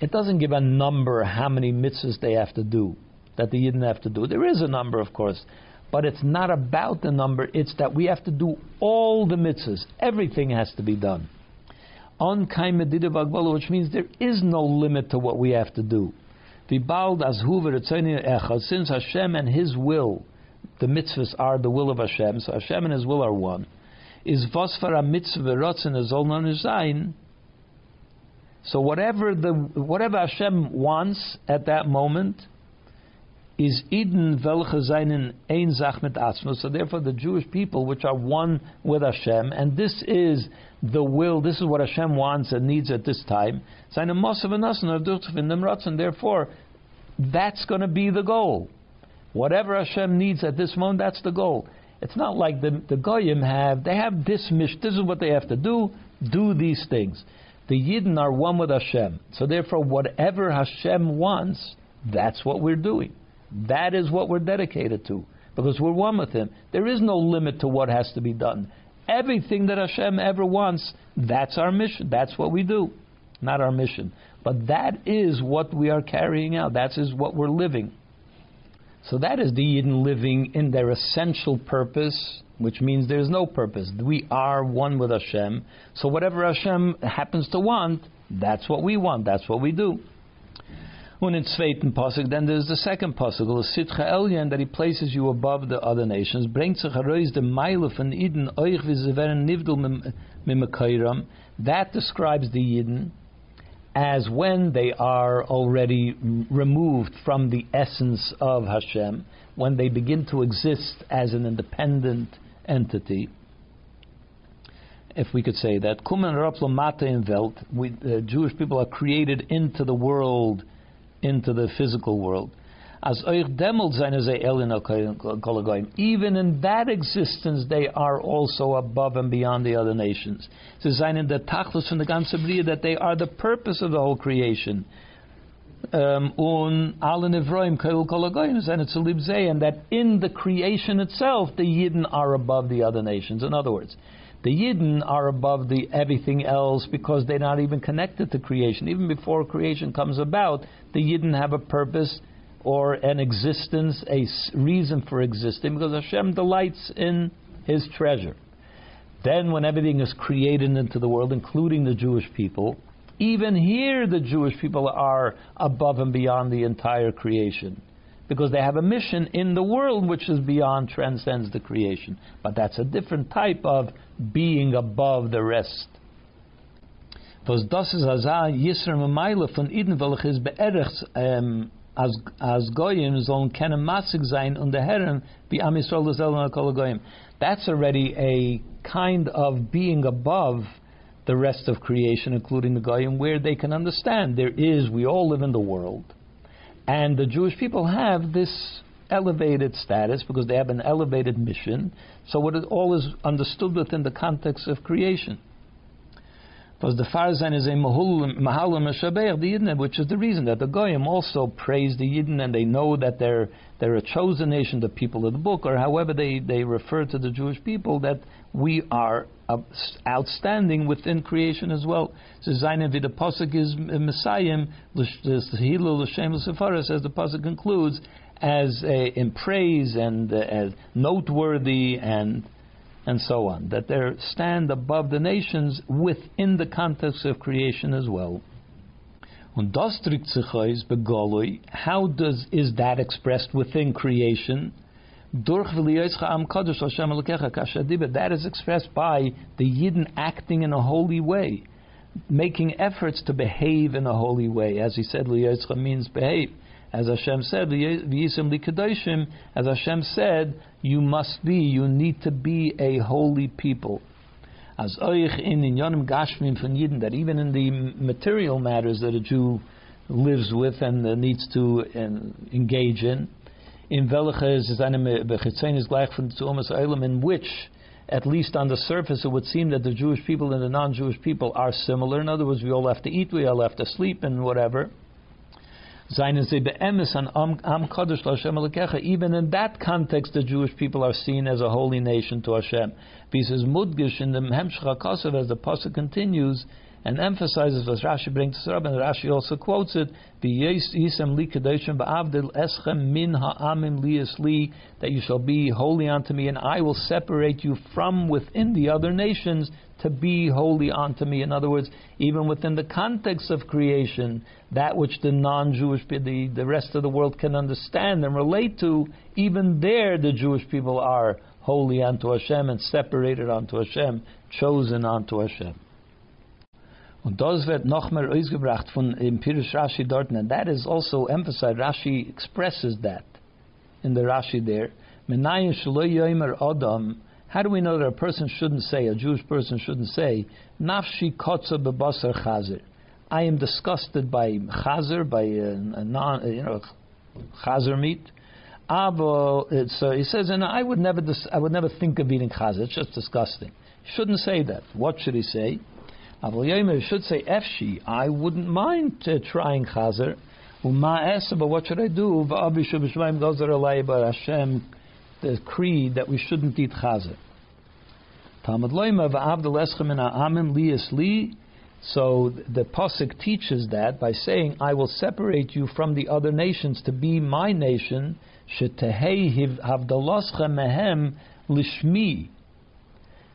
A: it doesn't give a number how many mitzvahs they have to do that the Eden have to do. There is a number, of course, but it's not about the number. It's that we have to do all the mitzvahs. Everything has to be done on which means there is no limit to what we have to do. Since Hashem and His will, the mitzvahs are the will of Hashem, so Hashem and His will are one. Is vasfara mitzvah So whatever the whatever Hashem wants at that moment is Eden welche seinen ein Sach mit Atzmus. So therefore, the Jewish people, which are one with Hashem, and this is the will, this is what Hashem wants and needs at this time. Seine Mosav and therefore, that's going to be the goal. Whatever Hashem needs at this moment, that's the goal. It's not like the, the Goyim have, they have this mission, this is what they have to do, do these things. The Yidden are one with Hashem. So therefore, whatever Hashem wants, that's what we're doing. That is what we're dedicated to because we're one with Him. There is no limit to what has to be done. Everything that Hashem ever wants, that's our mission. That's what we do. Not our mission. But that is what we are carrying out. That is what we're living. So that is the Yidden living in their essential purpose, which means there's no purpose. We are one with Hashem. So whatever Hashem happens to want, that's what we want. That's what we do. Und in zweiten Pasuk, then there's the second Pasuk, the Sitcha Elyon, that he places you above the other nations, bringt sich heraus Meile von euch wie sie werden nivdel. That describes the Eden as when they are already removed from the essence of Hashem, when they begin to exist as an independent entity if we could say that. Kumen Raplamata in Welt, we, uh, Jewish people are created into the world into the physical world. As even in that existence, they are also above and beyond the other nations. Sie seien in der Tachlis von der ganzen that they are the purpose of the whole creation. Um, and that in the creation itself, the Yidden are above the other nations. In other words, the Yidden are above the everything else because they're not even connected to creation. Even before creation comes about, the Yidden have a purpose or an existence, a reason for existing, because Hashem delights in His treasure. Then, when everything is created into the world, including the Jewish people, even here the Jewish people are above and beyond the entire creation because they have a mission in the world which is beyond, transcends the creation. But that's a different type of being above the rest. Ähm. That's already a kind of being above the rest of creation, including the Goyim, where they can understand there is, we all live in the world, and the Jewish people have this elevated status because they have an elevated mission. So what it all is understood within the context of creation. Because the Farzan is a Mahalim Meshabeach, the Yidden, which is the reason that the Goyim also praise the Yidden and they know that they're, they're a chosen nation, the people of the book, or however they, they refer to the Jewish people, that we are outstanding within creation as well. So Zayin the Pasuk is Messiah, the Hilul L'Shem as the Pasuk concludes, as a, in praise and uh, as noteworthy and and so on, that they stand above the nations within the context of creation as well. How does is that expressed within creation? That is expressed by the Yidden acting in a holy way, making efforts to behave in a holy way. As he said, means behave. As Hashem said, as Hashem said, you must be, you need to be a holy people. As oich in inyanim gashmim von Yidden, that even in the material matters that a Jew lives with and uh, needs to uh, engage in, in welche is eine bechitzenis gleich von Zumas Eilam, in which at least on the surface, it would seem that the Jewish people and the non-Jewish people are similar. In other words, we all have to eat, we all have to sleep, and whatever. Even in that context, the Jewish people are seen as a holy nation to Hashem. Because Mudgish in the Hemshcha Kosev, as the Pasuk continues, and emphasizes what Rashi brings to Rabbi, and Rashi also quotes it, that you shall be holy unto me, and I will separate you from within the other nations to be holy unto me. In other words, even within the context of creation, that which the non-Jewish, the, the rest of the world can understand and relate to, even there the Jewish people are holy unto Hashem and separated unto Hashem, chosen unto Hashem. Und das wird noch mehr ausgebracht von im Pirush Rashi dort, and that is also emphasized. Rashi expresses that in the Rashi there. Adam. How do we know that a person shouldn't say, a Jewish person shouldn't say, Nafshi kotza bebasar chazer. I am disgusted by chazer, by a, a non, you know, chazer meat. It's, uh, he says, and I would never, dis- I would never think of eating chazer. It's just disgusting. Shouldn't say that. What should he say? Aval Yomer should say Efshi. I wouldn't mind uh, trying Chazer. Uma but what should I do? Va'abishu Hashem, the creed that we shouldn't eat Chazer. Talmud Loima li. So the pasuk teaches that by saying, "I will separate you from the other nations to be my nation." Mehem lishmi.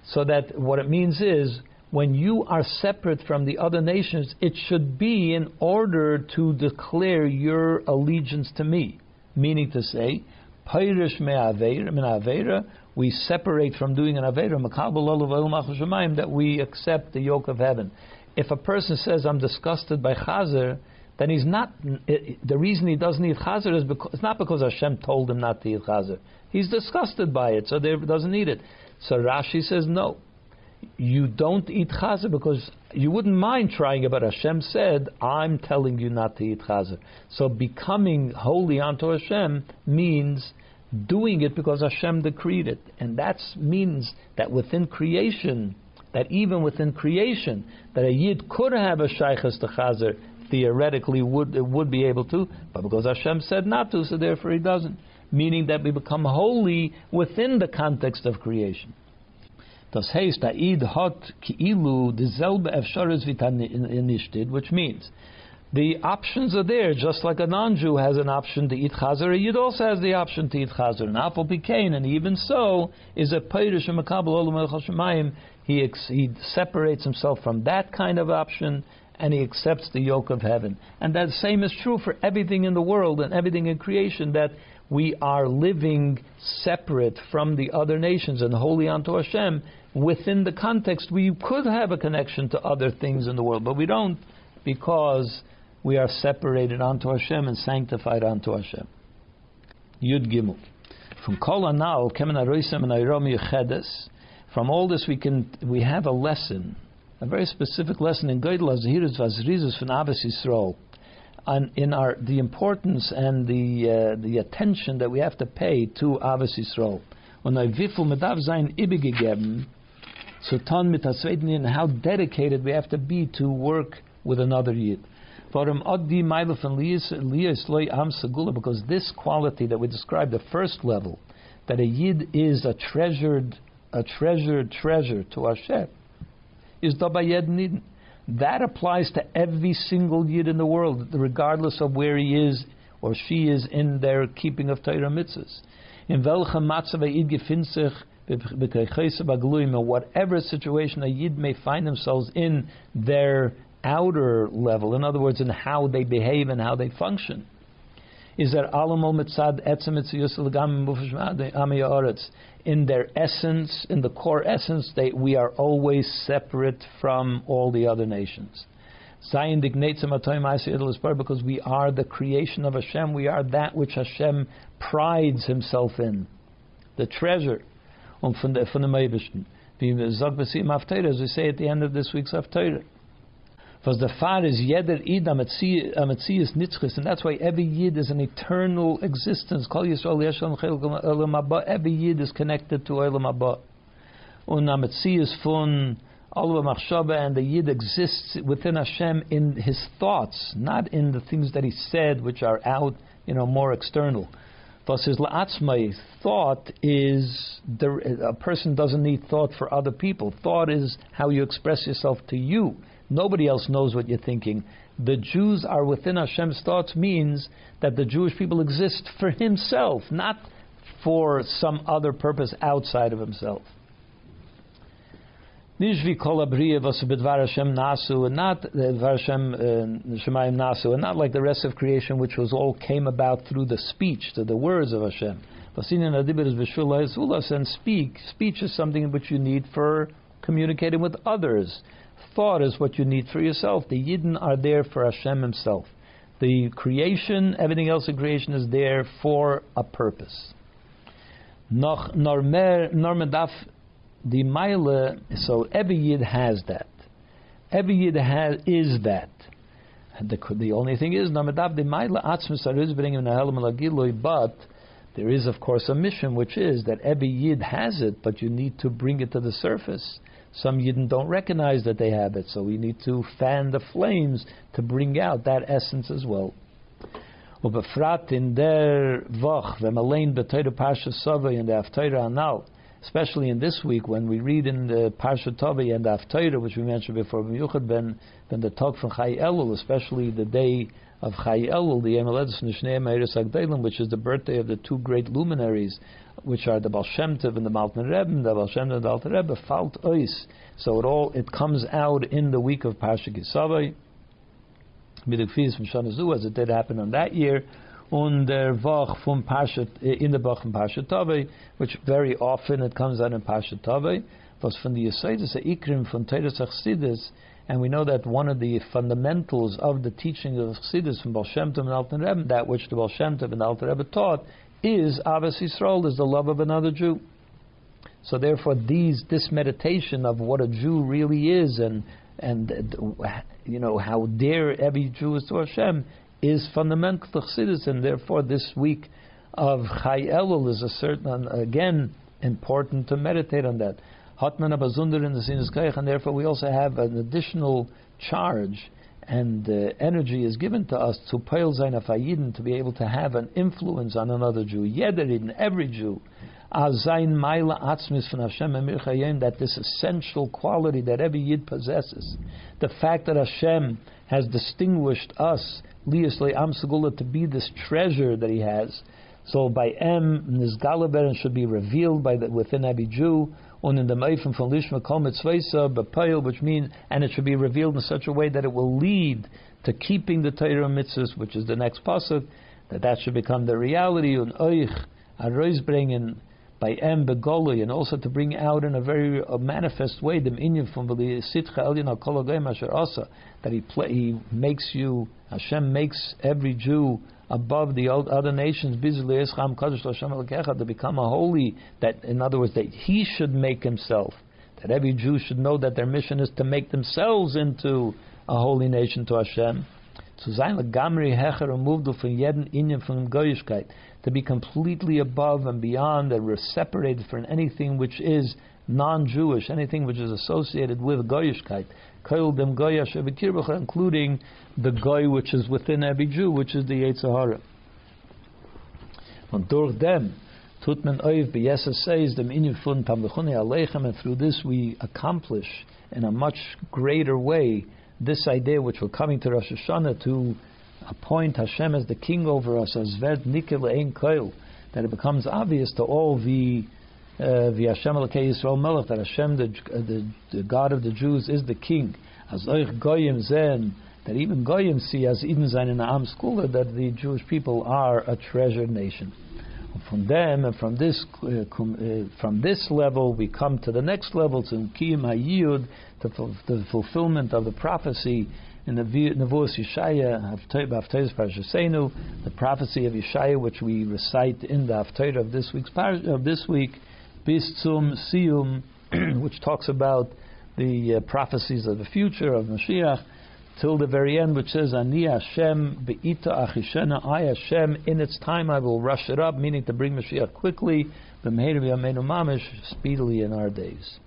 A: So that what it means is when you are separate from the other nations, it should be in order to declare your allegiance to me. Meaning to say, we separate from doing an Avera, that we accept the yoke of heaven. If a person says, I'm disgusted by Chazer, then he's not, eh, the reason he doesn't eat Chazer is because, it's not because Hashem told him not to eat Chazer. He's disgusted by it, so he doesn't eat it. So Rashi says, no, you don't eat chazer because you wouldn't mind trying it, but Hashem said, I'm telling you not to eat chazer. So becoming holy unto Hashem means doing it because Hashem decreed it. And that means that within creation, that even within creation, that a yid could have a shaykhs to chazer, theoretically would would be able to, but because Hashem said not to, so therefore he doesn't. Meaning that we become holy within the context of creation. Das heißt, Eid ki'ilu which means the options are there, just like a non-Jew has an option to eat chazer, a Yid also has the option to eat chazer. And Apple Pikain, and even so, is a Peirush Makabal Olam He he separates himself from that kind of option and he accepts the yoke of heaven. And that same is true for everything in the world and everything in creation that we are living separate from the other nations and holy unto Hashem. Within the context, we could have a connection to other things in the world, but we don't because we are separated unto Hashem and sanctified unto Hashem. Yud Gimel. From Kol Anal, Kemen Aroisem and Airom Yechedes, from all this we can we have a lesson, a very specific lesson in Geidel Azhirus Vazrizus von Ahavas Yisrael, on, in our the importance and the uh, the attention that we have to pay to Ahavas Yisrael. Und wie viel mit sein ibigegeben, so ton mit and how dedicated we have to be to work with another Yid. Because this quality that we described, the first level, that a Yid is a treasured, a treasured treasure to Hashem, is Dabayed. That applies to every single Yid in the world, regardless of where he is or she is in their keeping of Torah mitzvahs. In welchem matzav Yid gefindt sich, whatever situation a Yid may find themselves in their outer level, in other words, in how they behave and how they function, is that alamol mitzad in their essence, in the core essence, they, we are always separate from all the other nations. Because we are the creation of Hashem, we are that which Hashem prides Himself in, the treasure um, Eibischen. Wie as we say at the end of this week's Haftarah. Because the far is jeder id ametzias nitzchis, and that's why every yid is an eternal existence. Kol Yisrael yeshon olam. Every yid is connected to olam haba. Un ametzias fun machshava, and the yid exists within Hashem in his thoughts, not in the things that he said, which are out, you know, more external. Thus, his la'atzmai thought is a person doesn't need thought for other people. Thought is how you express yourself to you. Nobody else knows what you're thinking. The Jews are within Hashem's thoughts means that the Jewish people exist for Himself, not for some other purpose outside of Himself. Nishvi kol was bidvar Hashem nasu, and not dvar Hashem uh, shemayim nasu, and not like the rest of creation, which was all came about through the speech, to the words of Hashem. Vasinin adibir is b'shul and speak. Speech is something which you need for communicating with others thought is what you need for yourself. The Yidden are there for Hashem Himself. The creation, everything else in creation is there for a purpose. Noch normedaf the so every Yid has that. Every Yid has is that. The, the only thing is mile atzmus but there is of course a mission which is that every Yid has it, but you need to bring it to the surface. Some Yidden don't recognize that they have it, so we need to fan the flames to bring out that essence as well. Ubefrat in der Woch, wenn allein beteuer Parsha Sovay and Haftarah Anal, especially in this week when we read in the Parsha Tovay and the which we mentioned before, ben, ben the talk from Chai Elul, especially the day of Chai Elul, the Emeledus Nishnei which is the birthday of the two great luminaries which are the Baal Shem Tov and the Malton Rebbe, the Baal Shem Tov and the Alter Rebbe, falt ois. So it all it comes out in the week of Parsha Kisavai, Midukfis from Shanazu, as it did happen on that year, und der Woch from Parsha in the Bach from Parsha Tavei, which very often it comes out in Parsha Tavei, was from the Yisaitis Ikrim from Teres Achsidis, and we know that one of the fundamentals of the teaching of Chassidus from Baal Shem Tov and Alter Rebbe, that which the Baal Shem Tov and Alter Rebbe taught, is Ahavas Yisrael, is the love of another Jew. So therefore, these this meditation of what a Jew really is, and and you know how dear every Jew is to Hashem, is fundamental to Chassidus, and therefore this week of Chai Elul is a certain again important to meditate on that. Hatman Abazunder in the Sinus and therefore we also have an additional charge and uh, energy is given to us to peil Zainafayidin to be able to have an influence on another Jew. Yederidin, every Jew, azayin maila atzmis from Hashem emir that this essential quality that every Yid possesses, the fact that Hashem has distinguished us, liyasle am to be this treasure that He has. So by M, Nizgalaber should be revealed by the, within every Jew, on in the Meifim from Lishma Kol Mitzvesa, B'Payil, which means, and it should be revealed in such a way that it will lead to keeping the Torah mitzvahs, which is the next pasuk, that that should become the reality, and Oich, Arois by em begolui, and also to bring out in a very manifest way the inyan from the sitcha elyon al asher asa that he play, he makes you Hashem makes every Jew above the other nations to become a holy that in other words that he should make himself that every Jew should know that their mission is to make themselves into a holy nation to Hashem. To be completely above and beyond and separated from anything which is non-Jewish, anything which is associated with Goyishkeit, including the Goy which is within every Jew, which is the Yetzer Hara. Und durch dem tut oiv b'yesa says dem inyan fun tamlechuni aleichem, and through this we accomplish in a much greater way this idea which we're coming to Rosh Hashanah to appoint Hashem as the king over us, as Ved Nikel Ein Koil, that it becomes obvious to all the the Hashem Elokei Yisrael Melech that Hashem, the, the, the God of the Jews, is the king. As Oich Goyim Zen, that even Goyim see as Eden Zain in Am school that the Jewish people are a treasured nation. From them and from this uh, uh, from this level, we come to the next level to Kiyim Hayiyud, the fulfillment of the prophecy in the Nevuos Yeshaya, Haftarah's Parashasenu, the prophecy of Yeshaya, which we recite in the Haftarah of this week's of this week, Bistzum Siyum, [clears throat] which talks about the uh, prophecies of the future of Mashiach, till the very end, which says, Ani Hashem be'ita achishena, I Hashem, in its time I will rush it up, meaning to bring Mashiach quickly, b'meir mamish, speedily in our days.